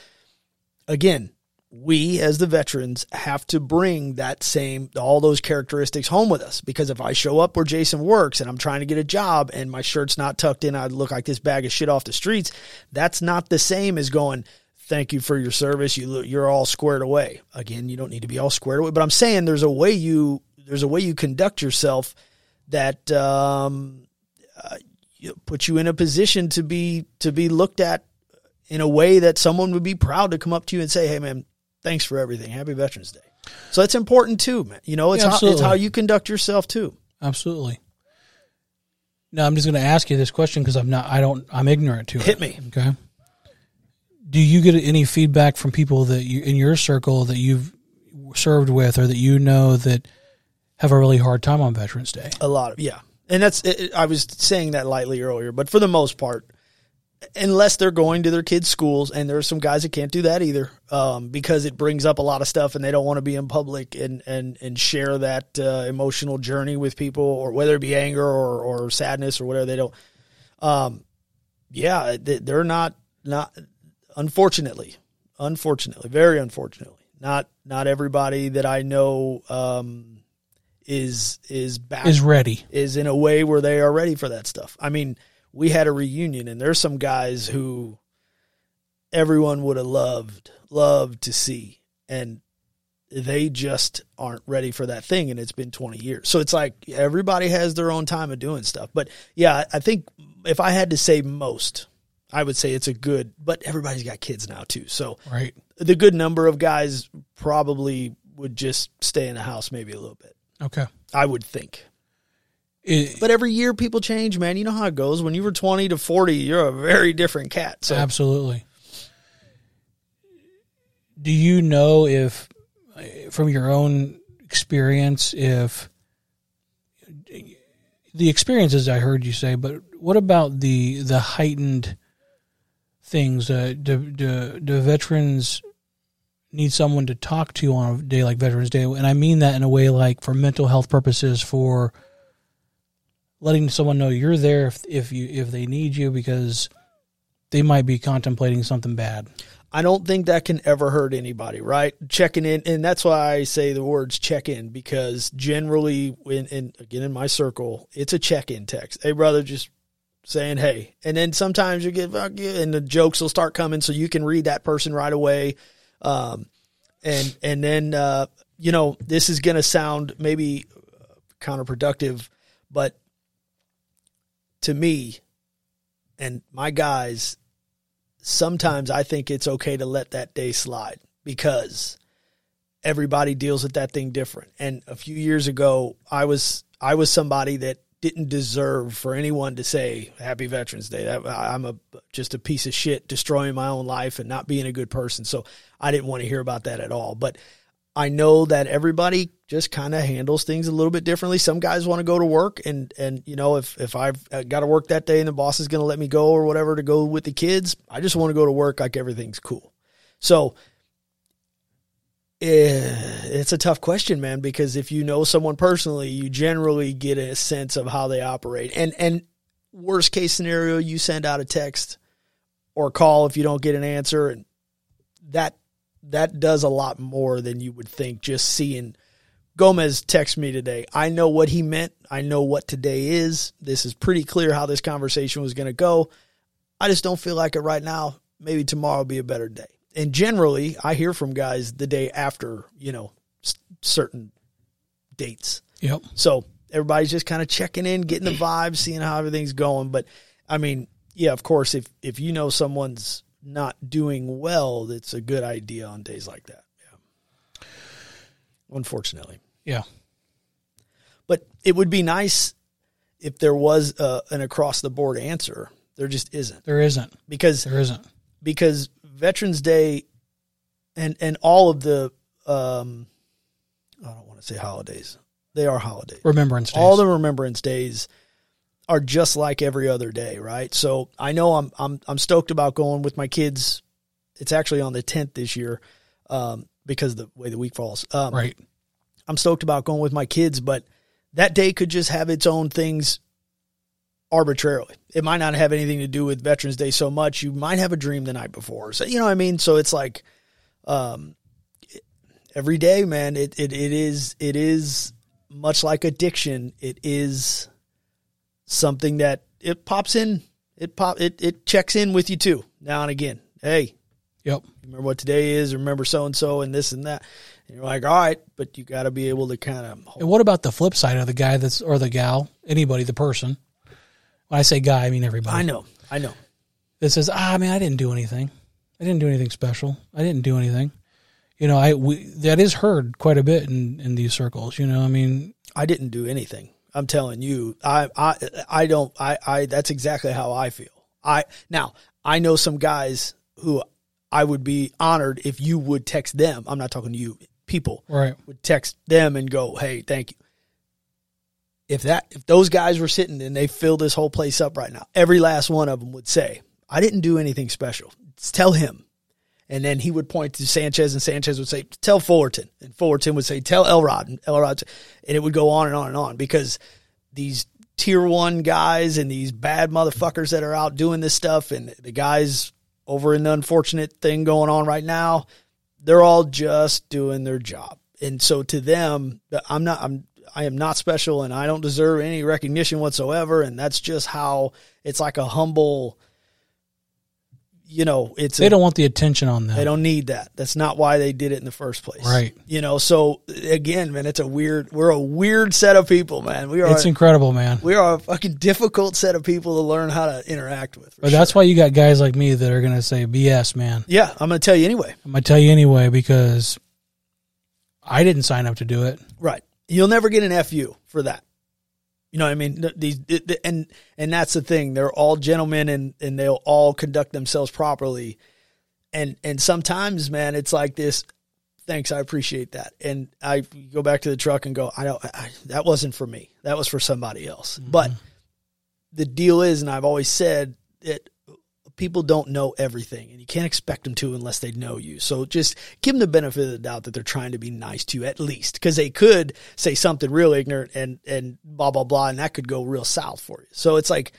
again we as the veterans have to bring that same all those characteristics home with us. Because if I show up where Jason works and I'm trying to get a job and my shirt's not tucked in I look like this bag of shit off the streets that's not the same as going thank you for your service. You you're all squared away. Again you don't need to be all squared away but I'm saying there's a way you there's a way you conduct yourself that um uh, puts you in a position to be to be looked at in a way that someone would be proud to come up to you and say, "Hey, man, thanks for everything. Happy Veterans Day." So that's important too, man. You know, it's Yeah, how it's how you conduct yourself too. Absolutely. Now I'm just going to ask you this question because I'm not. I don't. I'm ignorant to it. Hit me. Okay. Do you get any feedback from people that you in your circle that you've served with or that you know that have a really hard time on Veterans Day? A lot of yeah, and that's it, I was saying that lightly earlier, but for the most part, unless they're going to their kids' schools, and there are some guys that can't do that either, um, because it brings up a lot of stuff, and they don't want to be in public and and and share that uh, emotional journey with people, or whether it be anger or or sadness or whatever. They don't. Um, yeah, they- they're not not. Unfortunately, unfortunately, very unfortunately, not not everybody that I know um, is is back Is ready. is in a way where they are ready for that stuff. I mean, we had a reunion and there's some guys who everyone would have loved loved to see and they just aren't ready for that thing and it's been 20 years. So it's like everybody has their own time of doing stuff. But yeah, I think if I had to say most, I would say it's a good, but everybody's got kids now too. So Right. the good number of guys probably would just stay in the house maybe a little bit. Okay. I would think. It, But every year people change, man. You know how it goes. When you were 20 to 40, you're a very different cat. So Absolutely. Do you know if, from your own experience, if the experiences I heard you say, but what about the the heightened things? Uh, do, do do veterans need someone to talk to on a day like Veterans Day? And I mean that in a way like for mental health purposes, for letting someone know you're there if if you if they need you because they might be contemplating something bad. I don't think that can ever hurt anybody, right? Checking in, and that's why I say the words check in because generally, when in again in my circle, it's a check in text. Hey, brother, just saying hey, and then sometimes you get fuck you, and the jokes will start coming, so you can read that person right away. Um, and and then uh, you know this is going to sound maybe counterproductive, but to me and my guys, sometimes I think it's okay to let that day slide because everybody deals with that thing different. And a few years ago, I was I was somebody that didn't deserve for anyone to say Happy Veterans Day. That, I'm a just a piece of shit, destroying my own life and not being a good person. So I didn't want to hear about that at all. But I know that everybody just kind of handles things a little bit differently. Some guys want to go to work and, and, you know, if, if I've got to work that day and the boss is going to let me go or whatever to go with the kids, I just want to go to work like everything's cool. So eh, it's a tough question, man, because if you know someone personally, you generally get a sense of how they operate. And, and worst case scenario, you send out a text or call if you don't get an answer and that that does a lot more than you would think just seeing Gomez text me today. I know what he meant. I know what today is. This is pretty clear how this conversation was going to go. I just don't feel like it right now. Maybe tomorrow will be a better day. And generally, I hear from guys the day after, you know, s- certain dates. Yep. So everybody's just kind of checking in, getting the vibe, seeing how everything's going. But I mean, yeah, of course, if if you know someone's not doing well, it's a good idea on days like that. Yeah. Unfortunately, Yeah. but it would be nice if there was uh, an across the board answer. There just isn't There isn't. because There isn't. because Veterans Day and and all of the um, I don't want to say holidays. They are holidays. Remembrance days. all the remembrance days are just like every other day, right? So I know I'm I'm I'm stoked about going with my kids. It's actually on the 10th this year um, because of the way the week falls. Um, right. I'm stoked about going with my kids, but that day could just have its own things arbitrarily. It might not have anything to do with Veterans Day so much. You might have a dream the night before. So you know what I mean? So it's like um every day, man, it it, it is it is much like addiction. It is something that it pops in it pop it, it checks in with you too now and again. Hey, Yep. remember what today is, remember so and so and this and that. And you're like, all right, but you got to be able to kind of And what about the flip side of the guy that's or the gal, anybody, the person? When I say guy, I mean everybody. I know, I know. That says, ah, man, I didn't do anything. I didn't do anything special. I didn't do anything. You know, I we, that is heard quite a bit in in these circles. You know, I mean, I didn't do anything. I'm telling you, I, I, I don't, I, I, that's exactly how I feel. I, now, I know some guys who I would be honored if you would text them. I'm not talking to you, people right? would text them and go, Hey, thank you. If that, if those guys were sitting and they fill this whole place up right now, every last one of them would say, I didn't do anything special. Just tell him. And then he would point to Sanchez, and Sanchez would say, "Tell Fullerton," and Fullerton would say, "Tell Elrod," and Elrod, and it would go on and on and on because these tier one guys and these bad motherfuckers that are out doing this stuff, and the guys over in the unfortunate thing going on right now, they're all just doing their job. And so to them, I'm not, I'm, I am not special, and I don't deserve any recognition whatsoever. And that's just how it's like a humble. You know, it's a, They don't want the attention on them. they don't need that. That's not why they did it in the first place. Right. You know, so again, man, it's a weird we're a weird set of people, man. We are It's incredible, man. we are a fucking difficult set of people to learn how to interact with. But sure. that's why you got guys like me that are going to say BS, man. Yeah, I'm gonna tell you anyway. I'm going to tell you anyway because I didn't sign up to do it. Right. You'll never get an FU for that. You know what I mean? These th- th- and and that's the thing. They're all gentlemen and and they'll all conduct themselves properly. And and sometimes, man, it's like this. Thanks, I appreciate that. And I go back to the truck and go, I don't. I, that wasn't for me. That was for somebody else. Mm-hmm. But the deal is, and I've always said that people don't know everything, and you can't expect them to unless they know you. So just give them the benefit of the doubt that they're trying to be nice to you at least, because they could say something real ignorant and and blah blah blah, and that could go real south for you. So it's like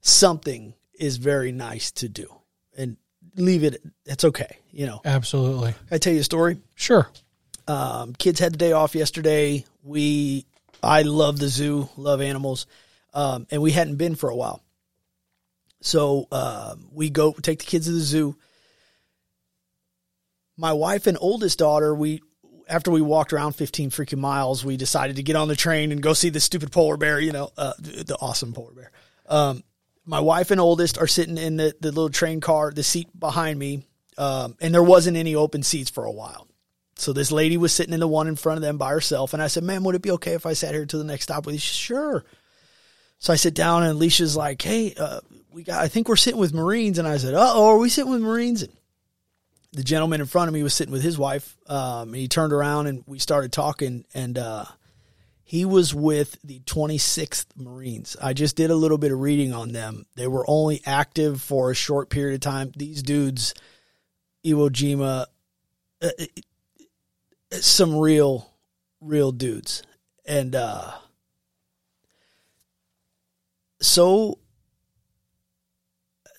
something is very nice to do, and leave it. It's okay, you know. Absolutely. Can I tell you a story. Sure. Um, kids had the day off yesterday. We, I love the zoo, love animals, um, and we hadn't been for a while. So um, we go take the kids to the zoo. My wife and oldest daughter, we after we walked around 15 freaking miles, we decided to get on the train and go see the stupid polar bear. You know, uh, the, awesome polar bear. Um, my wife and oldest are sitting in the, the little train car, the seat behind me, um, and there wasn't any open seats for a while. So this lady was sitting in the one in front of them by herself, and I said, "Ma'am, would it be okay if I sat here to the next stop with you?" She said, Sure. So I sit down, and Alicia's like, "Hey, uh, we got. I think we're sitting with Marines." And I said, "Uh oh, are we sitting with Marines?" And the gentleman in front of me was sitting with his wife. Um, and he turned around, and we started talking, and uh, he was with the 26th Marines. I just did a little bit of reading on them. They were only active for a short period of time. These dudes, Iwo Jima, uh, some real, real dudes. And uh, so,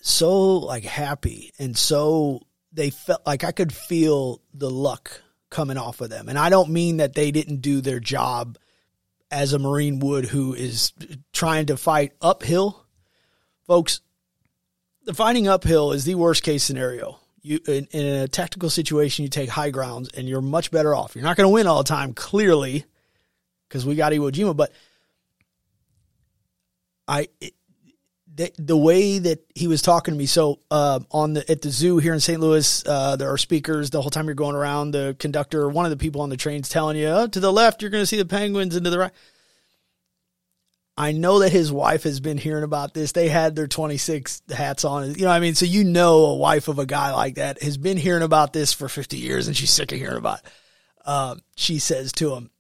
so like happy and so they felt like I could feel the luck coming off of them. And I don't mean that they didn't do their job as a Marine would who is trying to fight uphill. Folks, the fighting uphill is the worst case scenario. You in, in a tactical situation, you take high grounds and you're much better off. You're not going to win all the time, clearly, because we got Iwo Jima, but I the, the way that he was talking to me. So uh, on the at the zoo here in St. Louis, uh, there are speakers the whole time you're going around. The conductor, one of the people on the train's telling you, oh, to the left you're going to see the penguins, and to the right. I know that his wife has been hearing about this. They had their 26 hats on. You know what I mean? So you know a wife of a guy like that has been hearing about this for 50 years and she's sick of hearing about it. Uh, she says to him,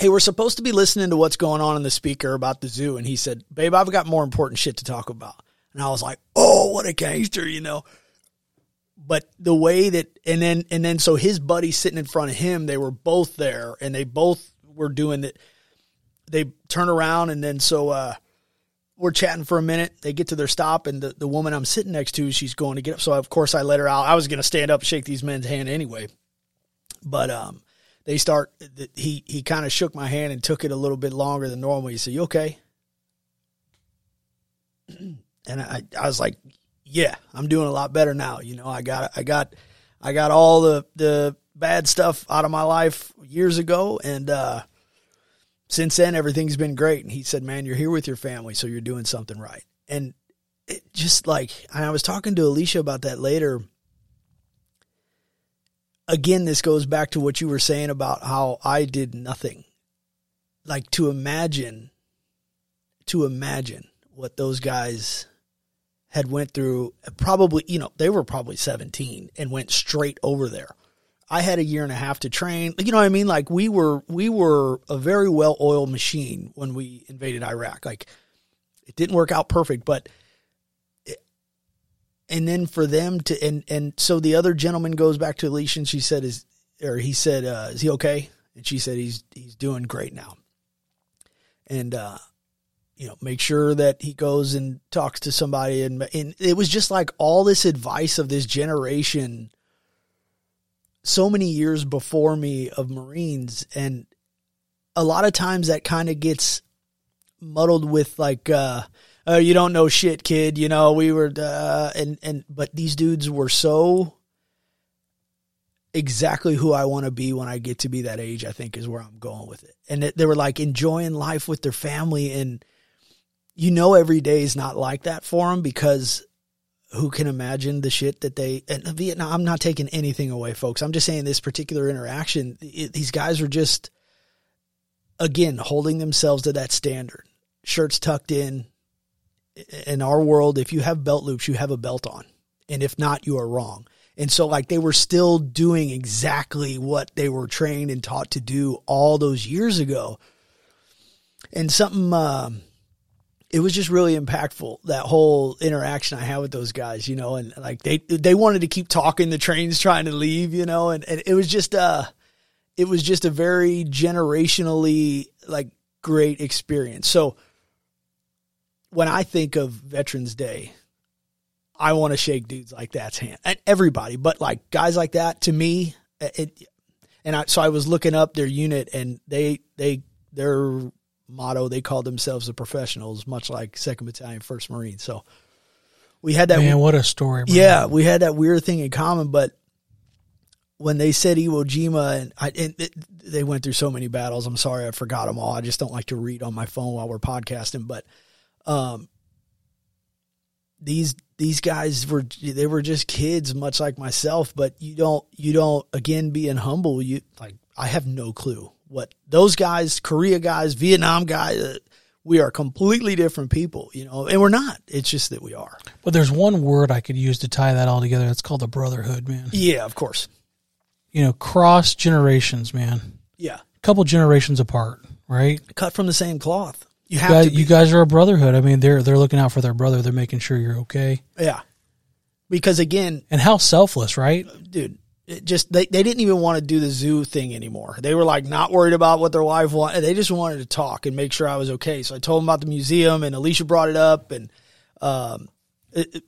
hey, we're supposed to be listening to what's going on in the speaker about the zoo. And he said, babe, I've got more important shit to talk about. And I was like, oh, what a gangster, you know. But the way that, and then, and then, so his buddy sitting in front of him, they were both there and they both were doing that. They turn around and then, so, uh, we're chatting for a minute. They get to their stop, and the, the woman I'm sitting next to, she's going to get up. So of course I let her out. I was going to stand up shake these men's hand anyway, but um, they start he he kind of shook my hand and took it a little bit longer than normal. He said, "You okay?" And I I was like, "Yeah, I'm doing a lot better now. You know, I got I got I got all the the bad stuff out of my life years ago and uh since then everything's been great." And he said, "Man, you're here with your family, so you're doing something right." And it just like I was talking to Alicia about that later again, this goes back to what you were saying about how I did nothing. Like to imagine, to imagine what those guys had went through. Probably, you know, they were probably 17 and went straight over there. I had a year and a half to train. You know what I mean? Like we were, we were a very well oiled machine when we invaded Iraq. Like it didn't work out perfect, but and then for them to and and so the other gentleman goes back to Alicia and she said is or he said uh, is he okay? And she said he's he's doing great now. And uh, you know make sure that he goes and talks to somebody and and it was just like all this advice of this generation so many years before me of marines. And a lot of times that kind of gets muddled with like uh oh, you don't know shit, kid. You know, we were, uh, and, and, but these dudes were so exactly who I want to be when I get to be that age, I think is where I'm going with it. And they were like enjoying life with their family. And you know, every day is not like that for them because who can imagine the shit that they, and Vietnam, I'm not taking anything away, folks. I'm just saying this particular interaction, it, these guys are just, again, holding themselves to that standard. Shirts tucked in, in our world, if you have belt loops, you have a belt on. And if not, you are wrong. And so, like, they were still doing exactly what they were trained and taught to do all those years ago. And something, uh, it was just really impactful that whole interaction I had with those guys, you know, and like they they wanted to keep talking. The train's trying to leave, you know, and, and it was just uh it was just a very generationally like great experience. So when I think of Veterans Day, I want to shake dudes like that's hand and everybody, but like guys like that to me, uh, it, and I, so I was looking up their unit and they, they, their motto, they called themselves the professionals, much like second battalion, first Marine. So we had that. Man, what a story. Bro. Yeah. We had that weird thing in common, but when they said Iwo Jima and, I, and it, they went through so many battles, I'm sorry, I forgot them all. I just don't like to read on my phone while we're podcasting, but um, these these guys were they were just kids, much like myself. But you don't you don't again being humble. You like I have no clue what those guys, Korea guys, Vietnam guys. Uh, we are completely different people, you know, and we're not. It's just that we are. But there's one word I could use to tie that all together. It's called the brotherhood, man. Yeah, of course. You know, cross generations, man. Yeah. A couple generations apart, right? Cut from the same cloth. You have you guys, to. Be. You guys are a brotherhood. I mean, they're they're looking out for their brother. They're making sure you're okay. Yeah. Because again, and how selfless, right, dude? It just they, they didn't even want to do the zoo thing anymore. They were like not worried about what their wife wanted. They just wanted to talk and make sure I was okay. So I told them about the museum, and Alicia brought it up, and um, it, it,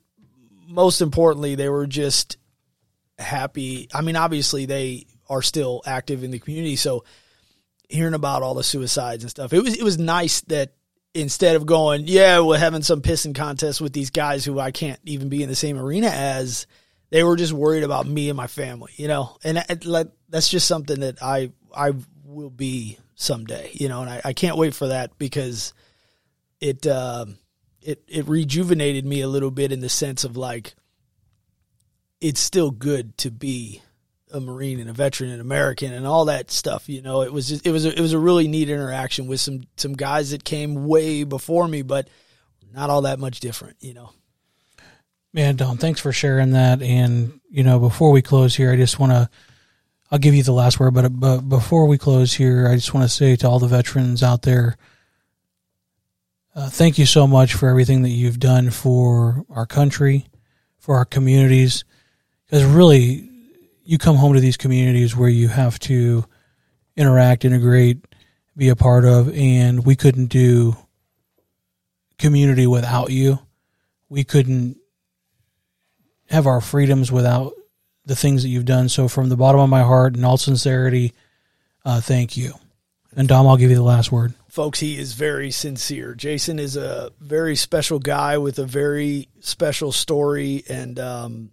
most importantly, they were just happy. I mean, obviously they are still active in the community. So hearing about all the suicides and stuff, it was it was nice that instead of going, yeah, we're having some pissing contest with these guys who I can't even be in the same arena as, they were just worried about me and my family, you know, and it, like that's just something that I I will be someday, you know, and I, I can't wait for that because it uh, it it rejuvenated me a little bit in the sense of like it's still good to be a Marine and a veteran and American and all that stuff. You know, it was just, it was a, it was a really neat interaction with some some guys that came way before me, but not all that much different. You know. Man, Dom, thanks for sharing that. And you know, before we close here, I just want to. I'll give you the last word, but but before we close here, I just want to say to all the veterans out there, uh, thank you so much for everything that you've done for our country, for our communities. Because really, you come home to these communities where you have to interact, integrate, be a part of, and we couldn't do community without you. We couldn't have our freedoms without the things that you've done. So, from the bottom of my heart, in all sincerity, uh, thank you. And Dom, I'll give you the last word. Folks, he is very sincere. Jason is a very special guy with a very special story, and um,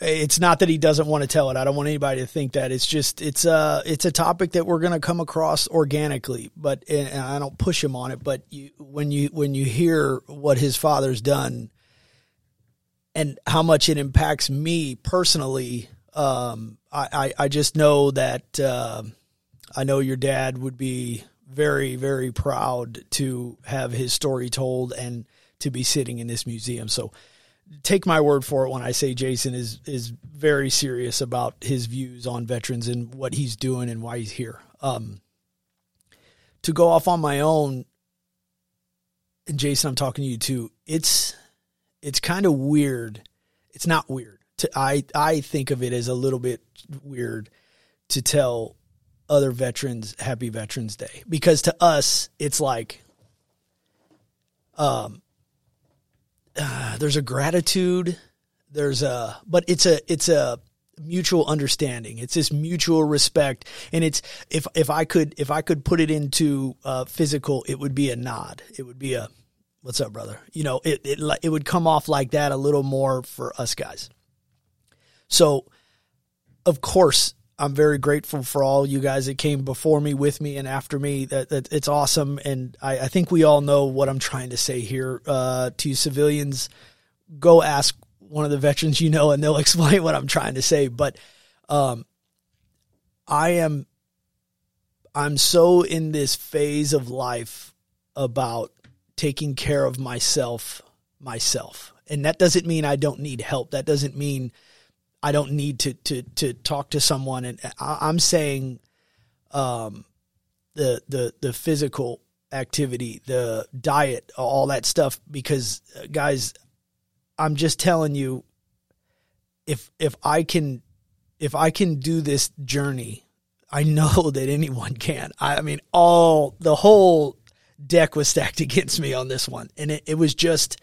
it's not that he doesn't want to tell it. I don't want anybody to think that. It's just it's a it's a topic that we're going to come across organically, but and I don't push him on it. But you, when you when you hear what his father's done and how much it impacts me personally, um, I, I, I just know that uh, I know your dad would be very very proud to have his story told and to be sitting in this museum. So take my word for it when I say Jason is is very serious about his views on veterans and what he's doing and why he's here. Um, to go off on my own, and Jason, I'm talking to you too. It's it's kind of weird. It's not weird. To, I I think of it as a little bit weird to tell other veterans Happy Veterans Day because to us it's like um uh, there's a gratitude there's a but it's a it's a mutual understanding. It's this mutual respect. And it's if if i could if i could put it into uh, physical it would be a nod. It would be a what's up brother? You know it, it it would come off like that a little more for us guys. So of course I'm very grateful for all you guys that came before me, with me, and after me. That, that it's awesome, and I, I, think we all know what I'm trying to say here. Uh, to civilians, go ask one of the veterans you know, and they'll explain what I'm trying to say. But um, I am, I'm so in this phase of life about taking care of myself, myself, and that doesn't mean I don't need help. That doesn't mean I don't need to to to talk to someone. And I, am saying, um, the the the physical activity, the diet, all that stuff. Because uh, guys, I'm just telling you, if if I can if I can do this journey, I know that anyone can. I, I mean, all the whole deck was stacked against me on this one, and it, it was just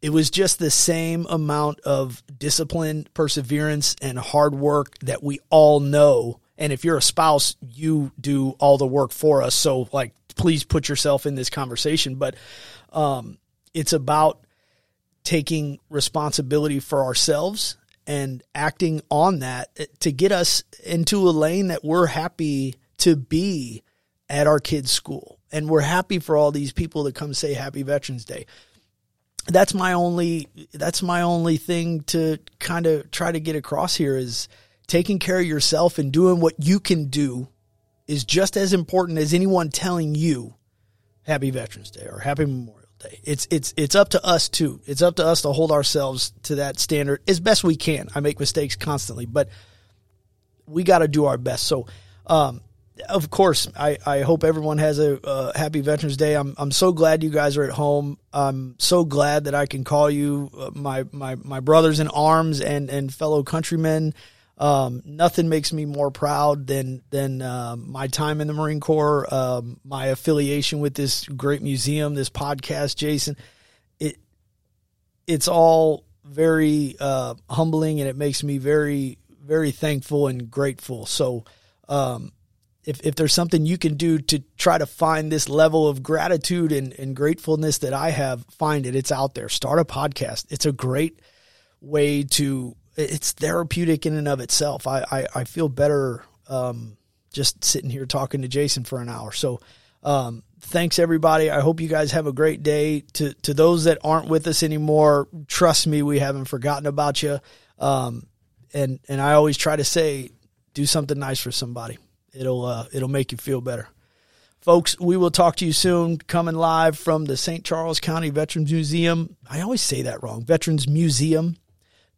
it was just the same amount of discipline, perseverance, and hard work that we all know. And if you're a spouse, you do all the work for us. So, like, please put yourself in this conversation. But um, it's about taking responsibility for ourselves and acting on that to get us into a lane that we're happy to be at our kids' school. And we're happy for all these people that come say Happy Veterans Day that's my only that's my only thing to kind of try to get across here is taking care of yourself and doing what you can do is just as important as anyone telling you happy veterans day or happy memorial day. It's it's it's up to us too. It's up to us to hold ourselves to that standard as best we can. I make mistakes constantly but we got to do our best. So um, of course, I, I hope everyone has a uh, happy Veterans Day. I'm I'm so glad you guys are at home. I'm so glad that I can call you uh, my my my brothers in arms and and fellow countrymen. Um, nothing makes me more proud than than uh, my time in the Marine Corps, um, my affiliation with this great museum, this podcast, Jason. It it's all very uh, humbling, and it makes me very very thankful and grateful. So, um, if, if there's something you can do to try to find this level of gratitude and, and gratefulness that I have, find it. It's out there. Start a podcast. It's a great way to, it's therapeutic in and of itself. I, I, I feel better um, just sitting here talking to Jason for an hour. So, um, thanks everybody. I hope you guys have a great day. To to those that aren't with us anymore, trust me, we haven't forgotten about you. Um, and and I always try to say, do something nice for somebody. It'll uh, it'll make you feel better. Folks, we will talk to you soon. Coming live from the St. Charles County Veterans Museum. I always say that wrong. Veterans Museum.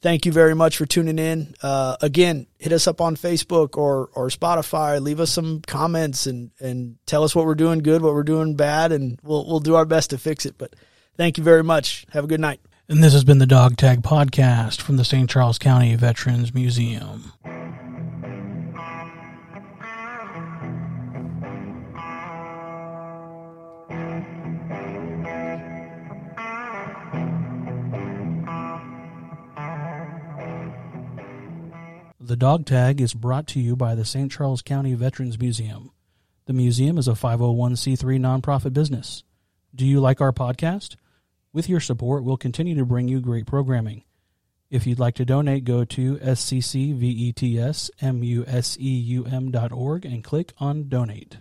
Thank you very much for tuning in. Uh, again, hit us up on Facebook or or Spotify. Leave us some comments and and tell us what we're doing good, what we're doing bad, and we'll we'll do our best to fix it. But thank you very much. Have a good night. And this has been the Dog Tag Podcast from the St. Charles County Veterans Museum. The Dog Tag is brought to you by the St. Charles County Veterans Museum. The museum is a 501c3 nonprofit business. Do you like our podcast? With your support, we'll continue to bring you great programming. If you'd like to donate, go to sccvetsmuseum.org and click on Donate.